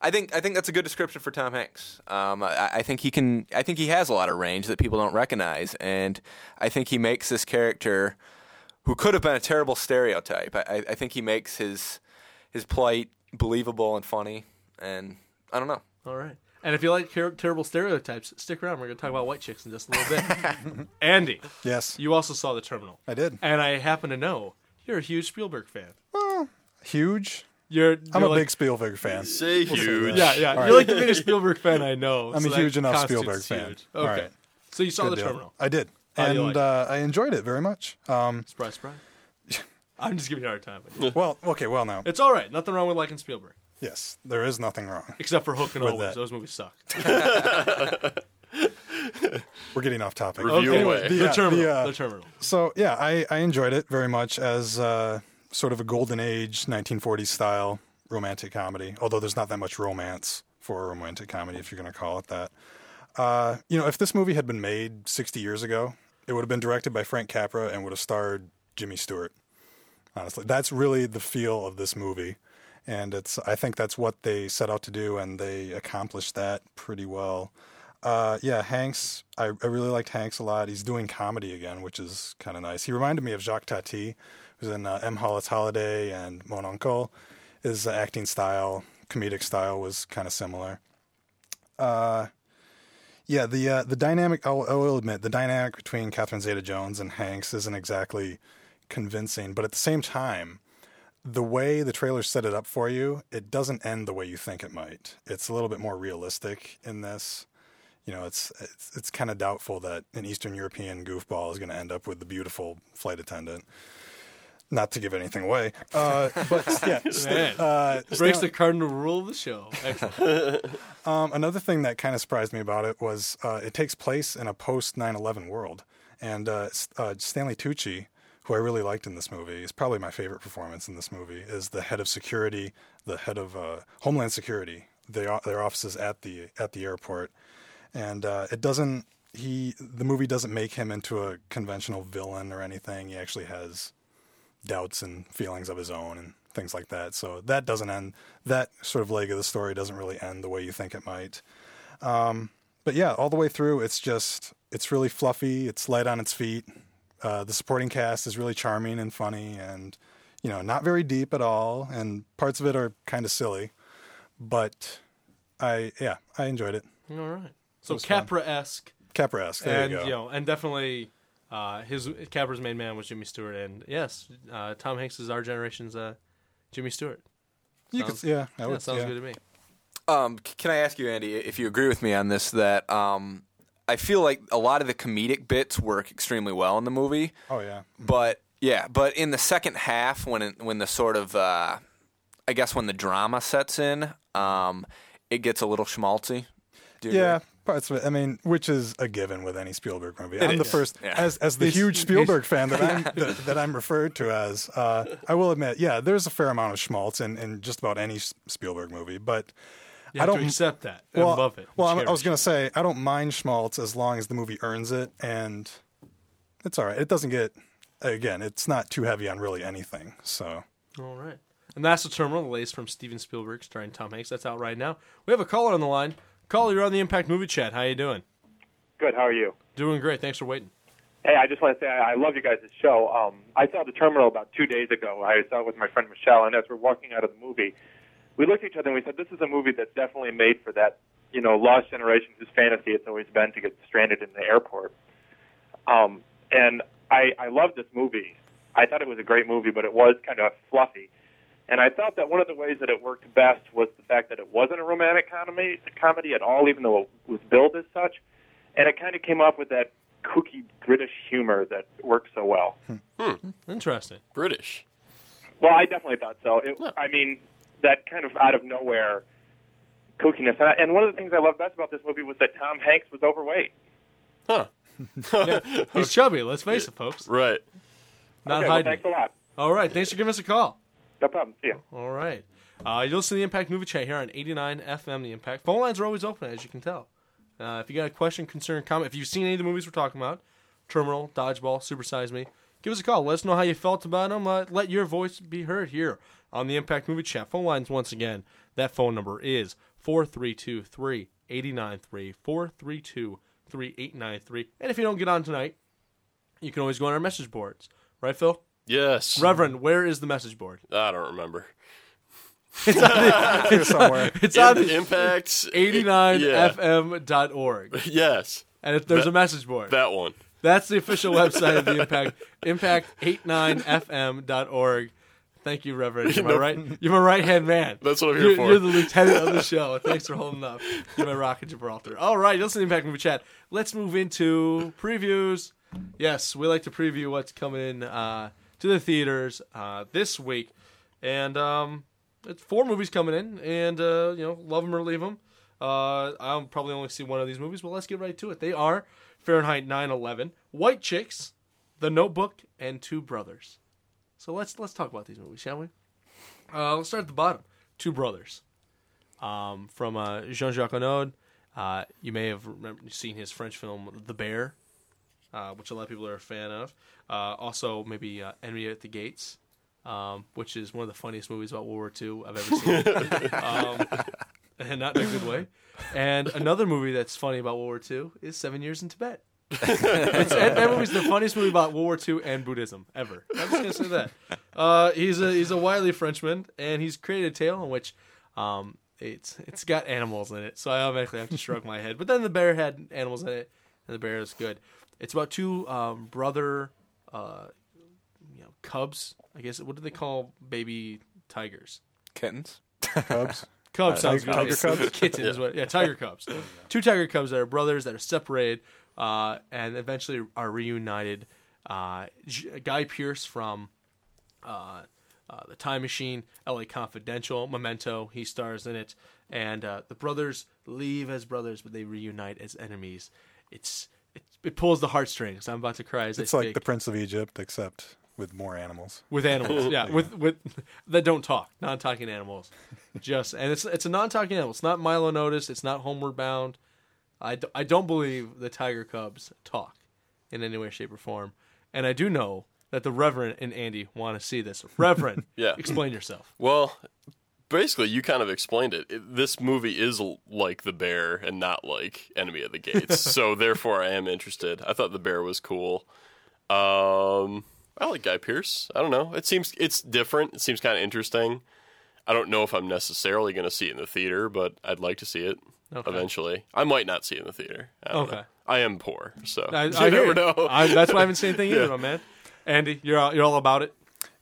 I think I think that's a good description for Tom Hanks. Um, I, I think he can. I think he has a lot of range that people don't recognize, and I think he makes this character who could have been a terrible stereotype. I, I- I think he makes his his plight believable and funny, and I don't know. All right. And if you like ter- terrible stereotypes, stick around. We're going to talk about white chicks in just a little bit. Andy, Yes, you also saw The Terminal. I did. And I happen to know you're a huge Spielberg fan. Huge. You're, I'm a like, big Spielberg fan. Say We'll huge. that. Yeah, yeah. All You're right. like the biggest Spielberg fan I know. I'm so a huge enough Spielberg fan. huge. Okay. right. So you saw Good The deal. Terminal. I did, How and like uh, I enjoyed it very much. Um, Surprise, surprise. I'm just giving you a hard time. but well, okay, well now, It's all right. Nothing wrong with liking Spielberg. Yes, there is nothing wrong. Except for Hook and With Always. that. Those movies suck. We're getting off topic. Review Okay, away. The, The, uh, Terminal. the, uh, the Terminal. So yeah, I, I enjoyed it very much as uh, sort of a golden age 1940s style romantic comedy. Although there's not that much romance for a romantic comedy, if you're going to call it that. Uh, you know, if this movie had been made 60 years ago, it would have been directed by Frank Capra and would have starred Jimmy Stewart. Honestly, that's really the feel of this movie, and it's I think that's what they set out to do, and they accomplished that pretty well. Uh, yeah, Hanks. I, I really liked Hanks a lot. He's doing comedy again, which is kind of nice. He reminded me of Jacques Tati, who's in uh, M. Hulot's Holiday and Mon Oncle. His uh, acting style, comedic style, was kind of similar. Uh, yeah, the uh, the dynamic. I'll, I will admit the dynamic between Catherine Zeta-Jones and Hanks isn't exactly convincing, but at the same time, the way the trailer set it up for you, it doesn't end the way you think it might. It's a little bit more realistic in this. You know, it's it's, it's kind of doubtful that an Eastern European goofball is going to end up with the beautiful flight attendant. Not to give anything away, uh, but yeah, Man. uh, Breaks the cardinal rule of the show. Um, another thing that kind of surprised me about it was uh, it takes place in a post 9/11 world, and uh, uh, Stanley Tucci, who I really liked in this movie, is probably my favorite performance in this movie. Is the head of security, the head of uh, Homeland Security, their their offices at the at the airport, and uh, it doesn't. He the movie doesn't make him into a conventional villain or anything. He actually has doubts and feelings of his own and things like that. So that doesn't end. That sort of leg of the story doesn't really end the way you think it might. Um, but yeah, all the way through, it's just it's really fluffy. It's light on its feet. Uh, the supporting cast is really charming and funny, and you know, not very deep at all, and parts of it are kind of silly. But I, yeah, I enjoyed it. All right. So. Capra esque, Capra-esque. There and you go. know, and definitely uh, his Capra's main man was Jimmy Stewart, and yes, uh, Tom Hanks is our generation's uh, Jimmy Stewart. You could, yeah, that Yeah, would. sounds yeah. good to me. Um, can I ask you, Andy, if you agree with me on this? That um, I feel like a lot of the comedic bits work extremely well in the movie, Oh yeah. but yeah, but in the second half, when it, when the sort of uh, I guess when the drama sets in, um, it gets a little schmaltzy. Do you Yeah, agree? parts of it. I mean, which is a given with any Spielberg movie. I'm the first, yeah. as as the He's- huge Spielberg fan that I'm that, that I'm referred to as. Uh, I will admit, yeah, there's a fair amount of schmaltz in, in just about any Spielberg movie, but You I don't to accept that and well, love it. Well, I'm- I was going to say I don't mind schmaltz as long as the movie earns it, and it's all right. It doesn't get again. It's not too heavy on really anything. So. All right. And that's the terminal, the latest from Steven Spielberg, starring Tom Hanks. That's out right now. We have a caller on the line. Caller, you're on the Impact Movie Chat. How are you doing? Good. How are you? Doing great. Thanks for waiting. Hey, I just want to say I, I love you guys' show. Um, I saw the terminal about two days ago. I saw it with my friend Michelle, and as we're walking out of the movie, we looked at each other and we said, "This is a movie that's definitely made for that, you know, lost generation whose fantasy it's always been to get stranded in the airport." Um, and I, I loved this movie. I thought it was a great movie, but it was kind of fluffy. And I thought that one of the ways that it worked best was the fact that it wasn't a romantic comedy, comedy at all, even though it was billed as such. And it kind of came off with that kooky British humor that works so well. Interesting. British. Well, I definitely thought so. It, I mean, that kind of out of nowhere kookiness. And, I, and one of the things I love best about this movie was that Tom Hanks was overweight. Huh. He's chubby. Let's face it, folks. Right. Not okay, well, hiding. thanks a lot. All right. Thanks for giving us a call. No problem. See you. All right. Uh, you listen to the Impact Movie Chat here on 89 FM. The Impact phone lines are always open, as you can tell. Uh, if you got a question, concern, comment, if you've seen any of the movies we're talking about, Terminal, Dodgeball, Supersize Me, give us a call. Let us know how you felt about them. Uh, let your voice be heard here on the Impact Movie Chat. Phone lines, once again, that phone number is 432 3893 432 3893. And if you don't get on tonight, you can always go on our message boards. Right, Phil? Yes. Reverend, where is the message board? I don't remember. It's on the, here somewhere. it's on the Impact. Yeah. 89fm.org. Yes. And if there's That- a message board. That one. That's the official website of the Impact. Impact89fm.org. Thank you, Reverend. You're my No- right. You're my right hand man. That's what I'm here you're, for. You're the lieutenant of the show. Thanks for holding up. You're my rocket Gibraltar. All right, listen to Impact Movie Chat. Let's move into previews. Yes, we like to preview what's coming uh, to the theaters uh, this week, and um, it's four movies coming in, and uh, you know, love them or leave them. Uh, I'll probably only see one of these movies, but let's get right to it. They are Fahrenheit 9/11, White Chicks, The Notebook, and Two Brothers. So let's let's talk about these movies, shall we? Uh, let's start at the bottom. Two Brothers, um, from uh, Jean-Jacques Annaud. Uh, you may have seen his French film The Bear, uh, which a lot of people are a fan of. Uh, also, maybe uh, Enemy at the Gates, um, which is one of the funniest movies about World War II I've ever seen, um, and not in a good way. And another movie that's funny about World War II is Seven Years in Tibet. it's, that, that movie's the funniest movie about World War II and Buddhism ever. I'm just gonna say that. Uh, he's a he's a wily Frenchman, and he's created a tale in which um, it's it's got animals in it. So I automatically have to shrug my head. But then the bear had animals in it, and the bear is good. It's about two um, brother, uh, you know, cubs. I guess what do they call baby tigers? Kittens. Cubs. Cubs sounds tiger- good. tiger cubs? Kittens, yeah. yeah, tiger cubs. Two tiger cubs that are brothers that are separated, uh, and eventually are reunited. Uh, J- Guy Pearce from uh, uh, the Time Machine, L.A. Confidential, Memento. He stars in it, and uh, the brothers leave as brothers, but they reunite as enemies. It's it, it pulls the heartstrings. I'm about to cry as It's I like speak. the Prince of Egypt, except with more animals. with animals. yeah, with with that don't talk, non-talking animals. Just and it's it's a non-talking animal. It's not Milo and Otis. It's not Homeward Bound. I, d- I don't believe the tiger cubs talk in any way, shape, or form. And I do know that the Reverend and Andy want to see this. Reverend, Yeah. explain yourself. Well, basically, you kind of explained it. it. This movie is like The Bear and not like Enemy of the Gates. so, therefore, I am interested. I thought The Bear was cool. Um, I like Guy Pearce. I don't know. It seems it's different. It seems kind of interesting. I don't know if I'm necessarily going to see it in the theater, but I'd like to see it Okay. eventually. I might not see it in the theater. I don't Okay. know. I am poor, so I, you I hear never know. I, that's why I haven't seen anything either, Yeah. my man. Andy, you're all, you're all about it.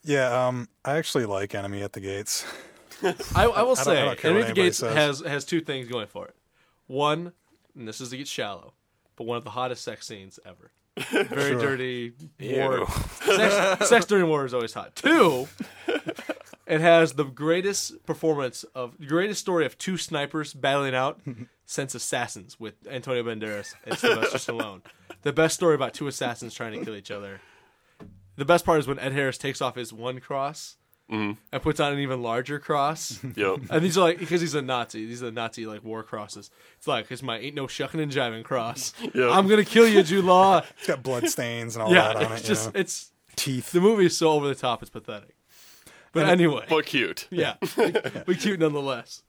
Yeah, um, I actually like Enemy at the Gates. I, I will I don't- say, I don't Enemy at the Gates says. has has two things going for it. One, and this is to get shallow, but one of the hottest sex scenes ever. Very Sure. dirty war. Sex, sex during war is always hot. Two, it has the greatest performance of the greatest story of two snipers battling out since Assassins with Antonio Banderas and Sylvester Stallone. The best story about two assassins trying to kill each other. The best part is when Ed Harris takes off his one cross mm-hmm. and puts on an even larger cross. Yep. And these are like because he's a Nazi. These are the Nazi like war crosses. It's like it's my ain't no shucking and jiving cross. Yep. I'm gonna kill you, Jude Law. It's got blood stains and all yeah, that on it's it. just you know. it's teeth. the movie is so over the top. It's pathetic. But anyway, But cute. yeah, we cute nonetheless.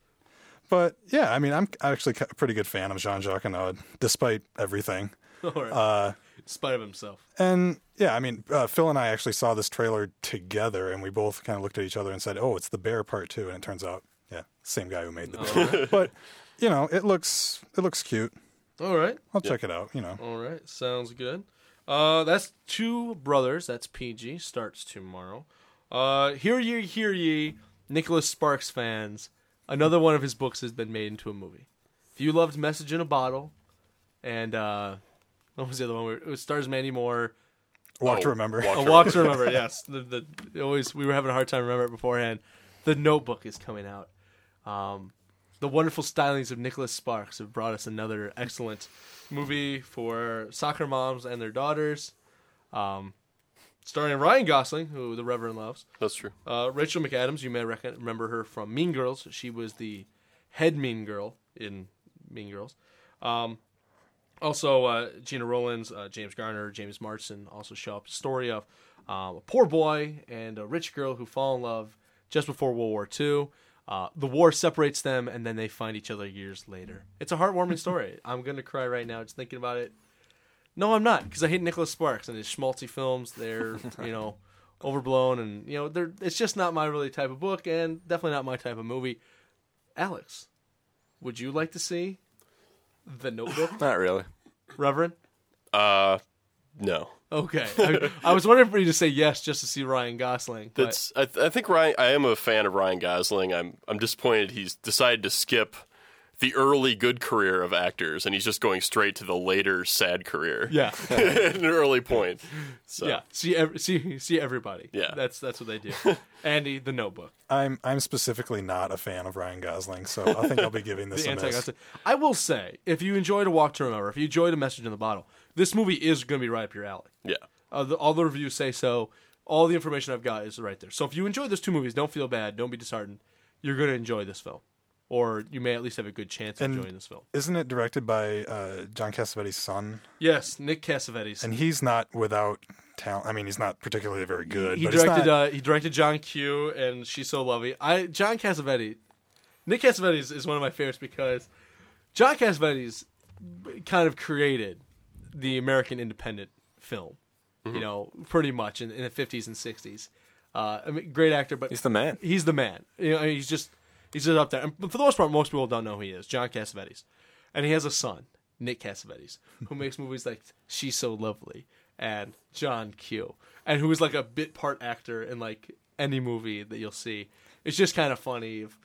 But yeah, I mean, I'm actually a pretty good fan of Jean Jacques Annaud, despite everything. All right. Uh, In spite of himself. and yeah, I mean, uh, Phil and I actually saw this trailer together, and we both kind of looked at each other and said, "Oh, it's the Bear Part 2. And it turns out, yeah, same guy who made the Bear. but you know, it looks it looks cute. All right. I'll check it out. You know, All right. Sounds good. Uh, that's two brothers. That's PG. Starts tomorrow. Uh, hear ye, hear ye, Nicholas Sparks fans. Another one of his books has been made into a movie. If you loved Message in a Bottle, and uh, what was the other one? where- It stars Mandy Moore. Walk Oh, to Remember. Walk A to Walk to Remember. Yes, the, the always we were having a hard time remembering it beforehand. The Notebook is coming out. Um, the wonderful stylings of Nicholas Sparks have brought us another excellent movie for soccer moms and their daughters. Um, starring Ryan Gosling, who the Reverend loves. That's true. Uh, Rachel McAdams, you may reckon, remember her from Mean Girls. She was the head Mean Girl in Mean Girls. Um, also, uh, Gena Rowlands, uh, James Garner, James Marsden also show up. Story of um, a poor boy and a rich girl who fall in love just before World War II. Uh, the war separates them, and then they find each other years later. It's a heartwarming story. I'm gonna cry right now just thinking about it. No, I'm not, because I hate Nicholas Sparks and his schmaltzy films. They're you know overblown, and you know they're. It's just not my really type of book, and definitely not my type of movie. Alex, would you like to see the Notebook, Not really. Reverend? Uh, no. Okay, I, I was wondering for you to say yes just to see Ryan Gosling. But That's. I, th- I think Ryan. I am a fan of Ryan Gosling. I'm. I'm disappointed he's decided to skip the early good career of actors, and he's just going straight to the later sad career. yeah, at an early point. So. yeah, see, ev- see, see everybody. Yeah. that's that's what they do. Andy, the Notebook, I'm I'm specifically not a fan of Ryan Gosling, so I think I'll be giving this a miss. I will say, if you enjoyed A Walk to Remember, if you enjoyed A Message in the Bottle, this movie is going to be right up your alley. Yeah. Uh, the, all the reviews say so. All the information I've got is right there. So if you enjoy those two movies, don't feel bad. Don't be disheartened. You're going to enjoy this film, or you may at least have a good chance of And- enjoying this film. Isn't it directed by uh, John Cassavetes' son? Yes, Nick Cassavetes. And he's not without talent. I mean, he's not particularly very good. he but directed not- uh, he directed John Q and She's So Lovely. I John Cassavetes, Nick Cassavetes is one of my favorites because John Cassavetes kind of created the American independent film. You know, pretty much in, in the fifties and sixties. Uh, I mean, great actor, but He's the man. He's the man. You know, he's just he's just up there. And for the most part, most people don't know who he is. John Cassavetes, and he has a son, Nick Cassavetes, who makes movies like She's So Lovely and John Q, and who is like a bit part actor in like any movie that you'll see. It's just kind of funny. If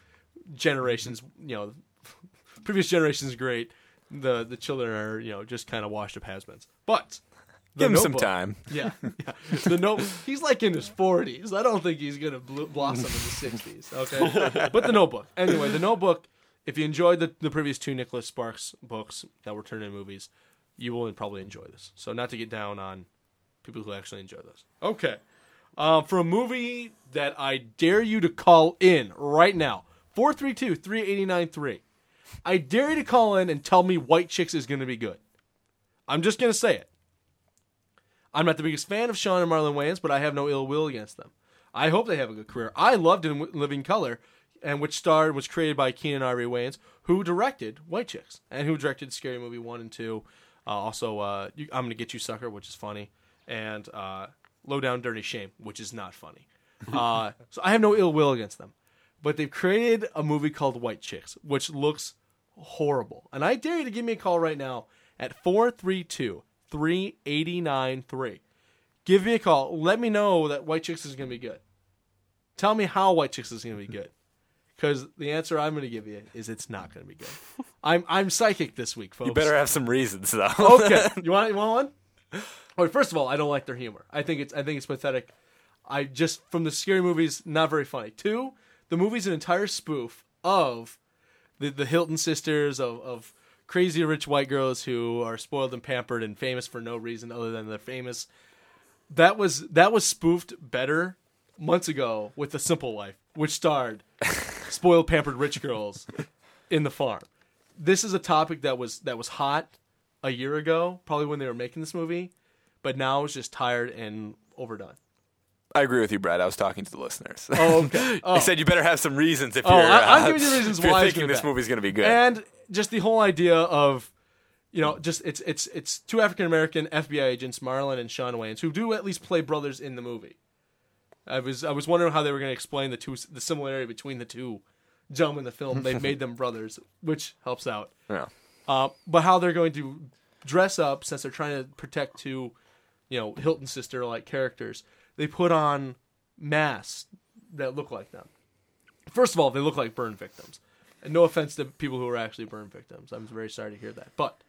generations, you know, previous generations great. The the children are you know just kind of washed up has-beens. But Give him some time. yeah, yeah. The note. He's like in his forties. I don't think he's gonna bl- blossom in the sixties. Okay, but the Notebook. Anyway, the Notebook. If you enjoyed the, the previous two Nicholas Sparks books that were turned into movies, you will probably enjoy this. So not to get down on people who actually enjoy those. Okay, uh, for a movie that I dare you to call in right now, 432-3893. I dare you to call in and tell me White Chicks is going to be good. I'm just going to say it. I'm not the biggest fan of Sean and Marlon Wayans, but I have no ill will against them. I hope they have a good career. I loved In Living Color, and which starred was created by Keenen Ivory Wayans, who directed White Chicks and who directed Scary Movie one and two. Uh, also, uh, you, I'm gonna get you, sucker, which is funny, and uh, Low Down Dirty Shame, which is not funny. Uh, so I have no ill will against them. But they've created a movie called White Chicks, which looks horrible. And I dare you to give me a call right now at 432 389 3. Give me a call. Let me know that White Chicks is going to be good. Tell me how White Chicks is going to be good. Because the answer I'm going to give you is it's not going to be good. I'm I'm psychic this week, folks. You better have some reasons though. okay. You want you want one? Well, first of all, I don't like their humor. I think it's I think it's pathetic. I just from the scary movies, not very funny. Two, the movie's an entire spoof of the the Hilton sisters of of crazy rich white girls who are spoiled and pampered and famous for no reason other than they're famous. That was that was spoofed better months ago with The Simple Life, which starred spoiled pampered rich girls in the farm. This is a topic that was that was hot a year ago, probably when they were making this movie, but now it's just tired and overdone. I agree with you, Brad. I was talking to the listeners. Oh, okay. I said you better have some reasons if Oh, you're. I- I'm uh, giving you reasons if you're why thinking this bad. movie's going to be good. And just the whole idea of, you know, just it's it's it's two African American FBI agents, Marlon and Sean Wayans, who do at least play brothers in the movie. I was I was wondering how they were going to explain the two the similarity between the two gentlemen in the film. They made them brothers, which helps out. yeah. Uh, but how they're going to dress up since they're trying to protect two, you know, Hilton sister like characters. They put on masks that look like them. First of all, they look like burn victims. And no offense to people who are actually burn victims. I'm very sorry to hear that. But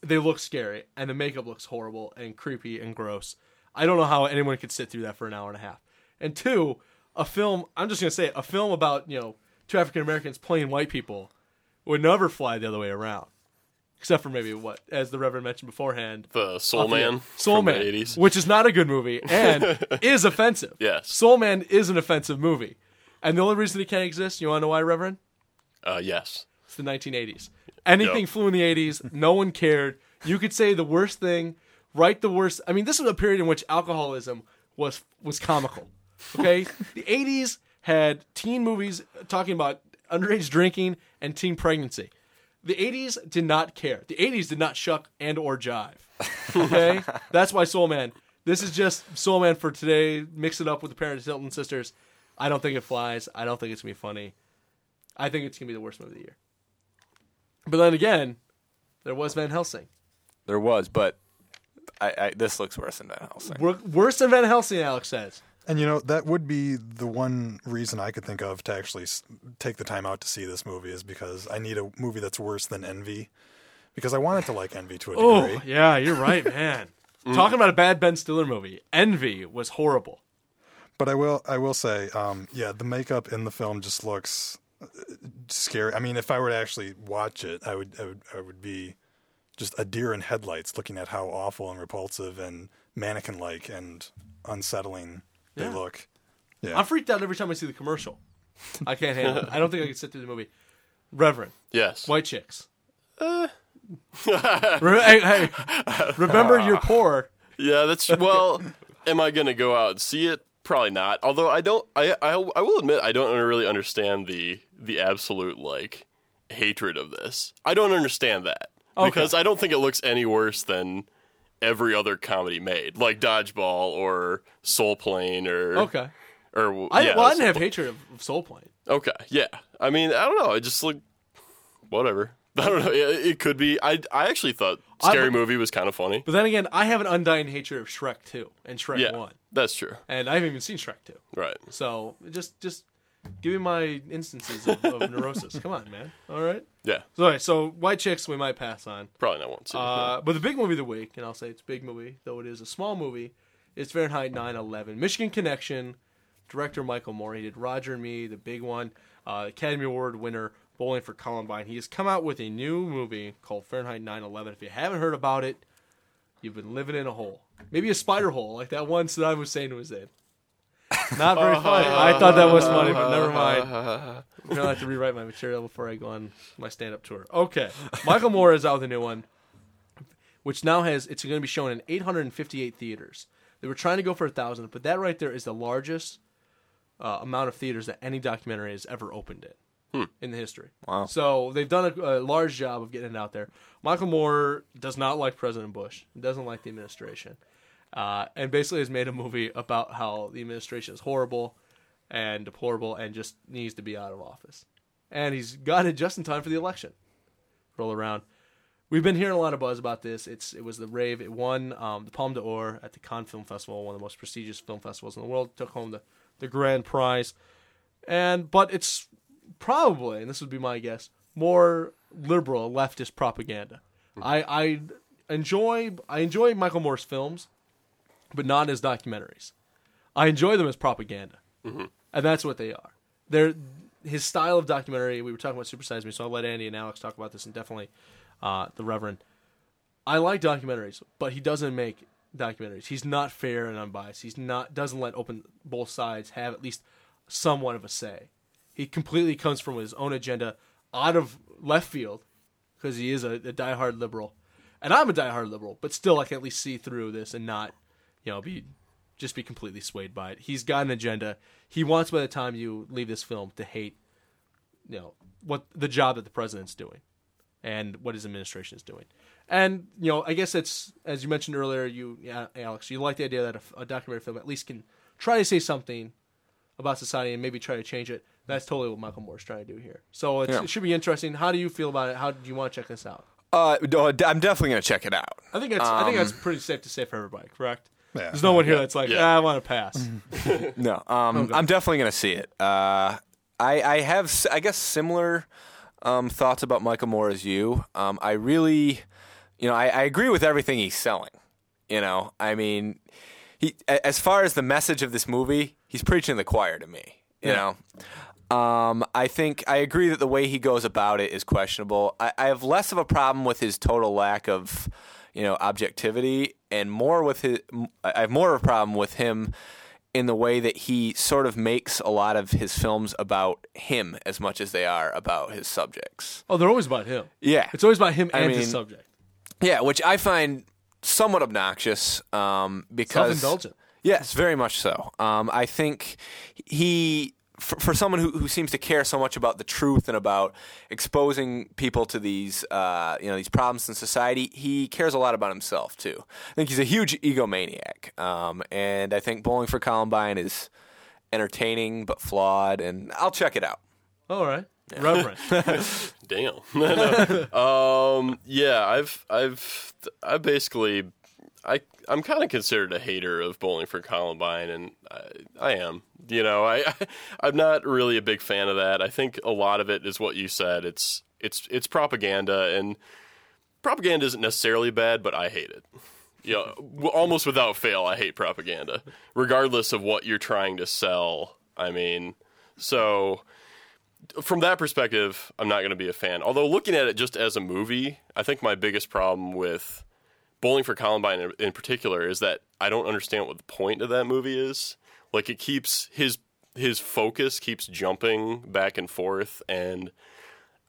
they look scary and the makeup looks horrible and creepy and gross. I don't know how anyone could sit through that for an hour and a half. And two, a film, I'm just going to say it, a film about, you know, two African Americans playing white people would never fly the other way around. Except for maybe what, as the Reverend mentioned beforehand, The uh, Soul the- Man. Soul Man, The 80s. which is not a good movie and is offensive. Yes. Soul Man is an offensive movie, and the only reason it can't exist, you want to know why, Reverend? Uh, yes. It's the 1980s. Anything Yep. flew in the 80s. No one cared. You could say the worst thing, write the worst. I mean, this was a period in which alcoholism was was comical. Okay, the 80s had teen movies talking about underage drinking and teen pregnancy. The 80s did not care. The 80s did not shuck and or jive. Okay, that's why Soul Man. This is just Soul Man for today. Mix it up with the Paris Hilton sisters. I don't think it flies. I don't think it's gonna be funny. I think it's gonna be the worst movie of the year. But then again, there was Van Helsing. There was, but I, I, this looks worse than Van Helsing. Wor- Worse than Van Helsing, Alex says. And you know that would be the one reason I could think of to actually s- take the time out to see this movie is because I need a movie that's worse than Envy, because I wanted to like Envy to a degree. Oh, yeah, you're right, man. Talking about a bad Ben Stiller movie, Envy was horrible. But I will I will say, um, yeah, the makeup in the film just looks scary. I mean, if I were to actually watch it, I would I would I would be just a deer in headlights looking at how awful and repulsive and mannequin like and unsettling they Yeah. look. Yeah. I'm freaked out every time I see the commercial. I can't handle it. I don't think I can sit through the movie. Reverend, Yes. White Chicks. Eh. Re- hey, hey, remember you're poor. Yeah, that's well. am I gonna go out and see it? Probably not. Although I don't, I, I, I will admit I don't really understand the the absolute like hatred of this. I don't understand that because I don't think it looks any worse than every other comedy made, like Dodgeball or Soul Plane or Okay. or I, yeah, well, I didn't have Plane. hatred of, of Soul Plane. Okay, yeah. I mean, I don't know. I just like whatever. I don't know. It, it could be. I I actually thought I- Scary Movie was kind of funny. But then again, I have an undying hatred of Shrek 2 and Shrek Yeah, 1. that's true. And I haven't even seen Shrek 2. Right. So just just give me my instances of, of neurosis. Come on, man. All right. Yeah. So, all right, so White Chicks we might pass on. Probably not once. Uh, but the big movie of the week, and I'll say it's a big movie, though it is a small movie, is Fahrenheit 9/11. Michigan Connection. Director Michael Moore. He did Roger and Me, the big one. Uh, Academy Award winner, Bowling for Columbine. He has come out with a new movie called Fahrenheit 9/11. If you haven't heard about it, you've been living in a hole. Maybe a spider hole, like that one Saddam Hussein was in. Not very funny. I thought that was funny, but never mind. I'm gonna have to rewrite my material before I go on my stand-up tour. Okay, Michael Moore is out with a new one, which now has it's going to be shown in 858 theaters. They were trying to go for a thousand, but that right there is the largest uh, amount of theaters that any documentary has ever opened in in the history. Wow. So they've done a, a large job of getting it out there. Michael Moore does not like President Bush. He doesn't like the administration. Uh, and basically has made a movie about how the administration is horrible and deplorable and just needs to be out of office. And he's got it just in time for the election. Roll around. We've been hearing a lot of buzz about this. It's it was the rave. It won um, the Palme d'Or at the Cannes Film Festival, one of the most prestigious film festivals in the world. Took home the, the grand prize, and but it's probably, and this would be my guess, more liberal leftist propaganda. I I enjoy I enjoy Michael Moore's films, but not as documentaries. I enjoy them as propaganda, and that's what they are. They're his style of documentary. We were talking about Super Size Me, so I'll let Andy and Alex talk about this, and definitely uh, the Reverend. I like documentaries, but he doesn't make documentaries. He's not fair and unbiased. He's not doesn't let open both sides have at least somewhat of a say. He completely comes from his own agenda out of left field because he is a, a diehard liberal, and I'm a diehard liberal, but still I can at least see through this and not, you know, be just be completely swayed by it. He's got an agenda. He wants by the time you leave this film to hate, you know, what the job that the president's doing, and what his administration is doing. And you know, I guess it's as you mentioned earlier, you yeah, Alex, you like the idea that a, a documentary film at least can try to say something about society and maybe try to change it. That's totally what Michael Moore's trying to do here. So it's, Yeah. it should be interesting. How do you feel about it? How do you want to check this out? Uh, I'm definitely gonna check it out. I think that's I think that's pretty safe to say for everybody. Correct? Yeah. There's no one here that's like, Yeah. ah, I want to pass. No, um, I'm definitely gonna see it. Uh, I I have s- I guess similar um, thoughts about Michael Moore as you. Um, I really, you know, I, I agree with everything he's selling. You know, I mean, he a- as far as the message of this movie, he's preaching to the choir to me. You know. Um, I think I agree that the way he goes about it is questionable. I, I have less of a problem with his total lack of, you know, objectivity, and more with his. I have more of a problem with him in the way that he sort of makes a lot of his films about him as much as they are about his subjects. oh, they're always about him. Yeah, It's always about him I and his subject. yeah, which I find somewhat obnoxious um, because Self-indulgent. Yes, very much so. Um, I think he, for, for someone who, who seems to care so much about the truth and about exposing people to these, uh, you know, these problems in society, he cares a lot about himself too. I think he's a huge egomaniac, um, and I think Bowling for Columbine is entertaining but flawed. And I'll check it out. All right, Reverend. Damn. No. um, yeah, I've I've I basically I I'm kind of considered a hater of Bowling for Columbine, and I, I am. You know, I, I I'm not really a big fan of that. I think a lot of it is what you said. It's it's it's propaganda, and propaganda isn't necessarily bad, but I hate it. You know, almost without fail, I hate propaganda, regardless of what you're trying to sell. I mean, so from that perspective, I'm not going to be a fan. Although looking at it just as a movie, I think my biggest problem with Bowling for Columbine in, in particular is that I don't understand what the point of that movie is. Like it keeps his his focus keeps jumping back and forth and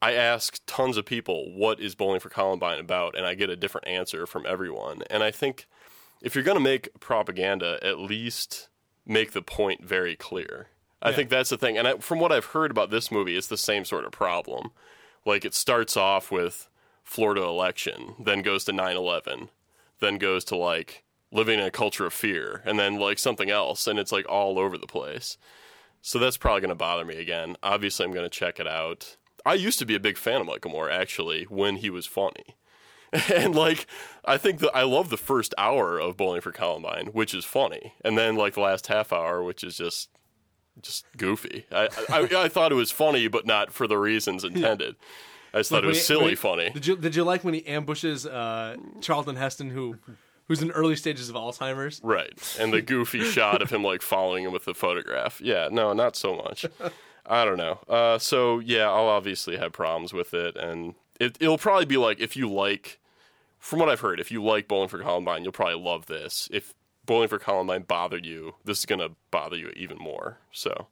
I ask tons of people what is Bowling for Columbine about and I get a different answer from everyone. And I think if you're going to make propaganda, at least make the point very clear. I think that's the thing. And I, from what I've heard about this movie, it's the same sort of problem. Like it starts off with Florida election, then goes to 9/11, then goes to like living in a culture of fear, and then like something else, and it's like all over the place. So that's probably going to bother me again. Obviously, I'm going to check it out. I used to be a big fan of Michael Moore actually when he was funny. And like, I think that I love the first hour of Bowling for Columbine, which is funny, and then like the last half hour, which is just just goofy. I, I I thought it was funny, but not for the reasons intended. I just thought Like it was he- silly he- funny. Did you did you like when he ambushes uh, Charlton Heston, who who's in early stages of Alzheimer's? Right. And the goofy shot of him like following him with the photograph. Yeah, no, not so much. I don't know. Uh, so yeah, I'll obviously have problems with it, and it, it'll probably be like if you like, from what I've heard, if you like Bowling for Columbine, you'll probably love this. If Bowling for Columbine bothered you, this is gonna bother you even more. So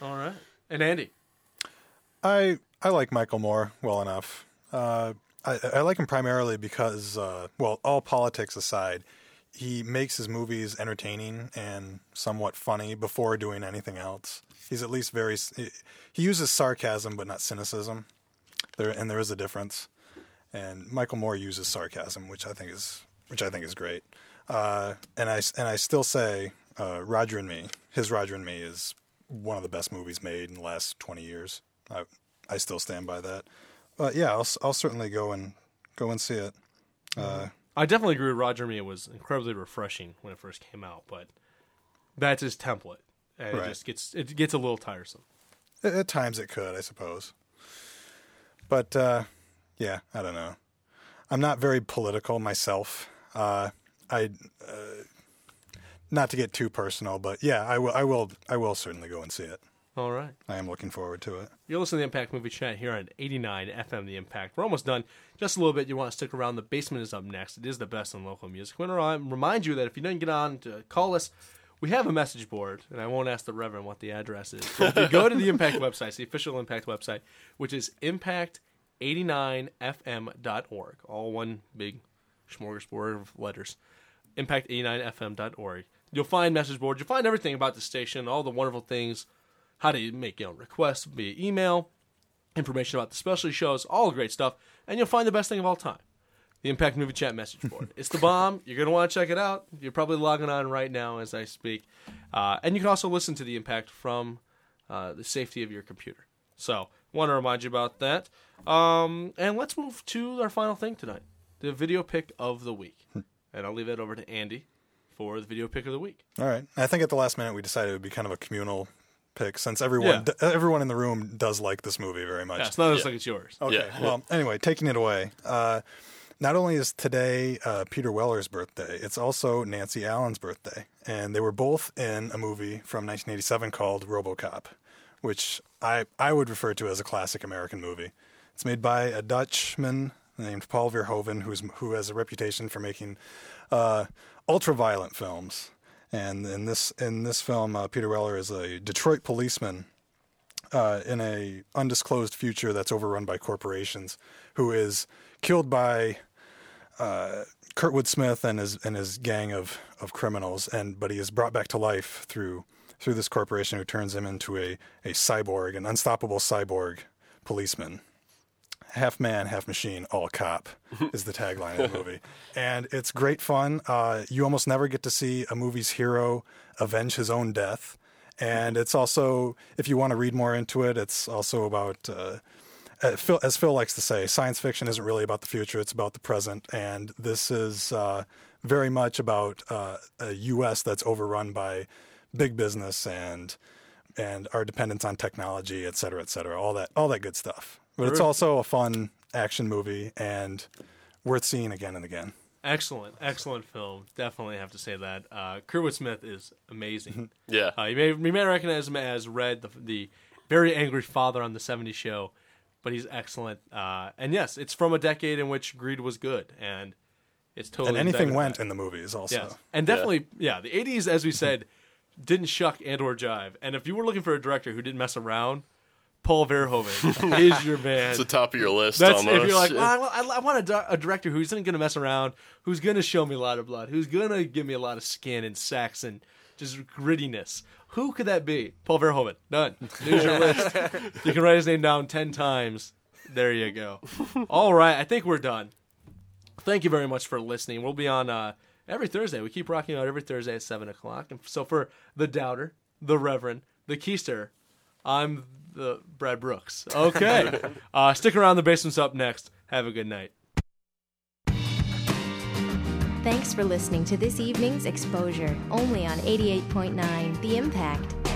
All right, and Andy. I I like Michael Moore well enough. Uh, I, I like him primarily because, uh, well, all politics aside, he makes his movies entertaining and somewhat funny before doing anything else. He's at least very. He uses sarcasm, but not cynicism. There and there is a difference. And Michael Moore uses sarcasm, which I think is which I think is great. Uh, and I and I still say uh, Roger and Me, his Roger and Me is one of the best movies made in the last twenty years. I I still stand by that. But yeah, I'll I'll certainly go and go and see it. Uh, I definitely agree with Roger. Me, it was incredibly refreshing when it first came out, but that's his template, and Right. it just gets it gets a little tiresome. at, at times it could, I suppose. But uh, yeah, I don't know. I'm not very political myself. Uh, I uh, not to get too personal, but yeah, I will. I will. I will certainly go and see it. All right. I am looking forward to it. You're listening to the Impact Movie Chat here on 89 FM The Impact. We're almost done. Just a little bit. You want to stick around. The basement is up next. It is the best in local music. I want to remind you that if you didn't get on to call us, we have a message board, and I won't ask the Reverend what the address is. But if you go to the Impact website, it's the official Impact website, which is impact89fm.org. All one big smorgasbord of letters. Impact89fm.org. You'll find message boards. You'll find everything about the station, all the wonderful things, how to make your know, requests via email, information about the specialty shows, all the great stuff, and you'll find the best thing of all time. The Impact Movie Chat message board. it's the bomb. You're going to want to check it out. You're probably logging on right now as I speak. Uh, and you can also listen to the Impact from uh, the safety of your computer. So, want to remind you about that. Um, and let's move to our final thing tonight the video pick of the week. and I'll leave it over to Andy for the video pick of the week. All right. I think at the last minute we decided it would be kind of a communal pick since everyone Yeah. d- everyone in the room does like this movie very much. Yeah, it's not just like it's yours. Okay. Yeah. Well, anyway, taking it away. Uh, not only is today uh, Peter Weller's birthday, it's also Nancy Allen's birthday, and they were both in a movie from 1987 called RoboCop, which I I would refer to as a classic American movie. It's made by a Dutchman named Paul Verhoeven, who's who has a reputation for making uh, ultra-violent films. And in this in this film, uh, Peter Weller is a Detroit policeman uh, in a undisclosed future that's overrun by corporations, who is killed by uh, Kurtwood Smith and his and his gang of, of criminals, and but he is brought back to life through through this corporation who turns him into a, a cyborg, an unstoppable cyborg policeman. Half man, half machine, all cop is the tagline of the movie. And it's great fun. Uh, you almost never get to see a movie's hero avenge his own death. And it's also, if you want to read more into it, it's also about, uh, uh, Phil, as Phil likes to say, science fiction isn't really about the future, it's about the present. And this is uh, very much about uh, a U.S. that's overrun by big business and and our dependence on technology, et cetera, et cetera, all that, all that good stuff. But it's also a fun action movie and worth seeing again and again. Excellent, excellent film. Definitely have to say that. Uh, Kurtwood Smith is amazing. Yeah. Uh, you may you may recognize him as Red, the, the very angry father on the '70s show, but he's excellent. Uh, and yes, it's from a decade in which greed was good, and it's totally And anything went in the movies also. Yes, and definitely, yeah. The '80s, as we said, didn't shuck and or jive. And if you were looking for a director who didn't mess around, Paul Verhoeven is your man. It's the top of your list That's almost. if you're like, well, I, I want a, di- a director who isn't going to mess around, who's going to show me a lot of blood, who's going to give me a lot of skin and sex and just grittiness. Who could that be? Paul Verhoeven. Done. There's your list. You can write his name down ten times. There you go. All right, I think we're done. Thank you very much for listening. We'll be on uh, every Thursday. We keep rocking out every Thursday at seven o'clock. And so for the Doubter, the Reverend, the Keister, I'm the Brad Brooks. Okay. uh, stick around. The basement's up next. Have a good night. Thanks for listening to this evening's exposure, only on 88.9 The Impact.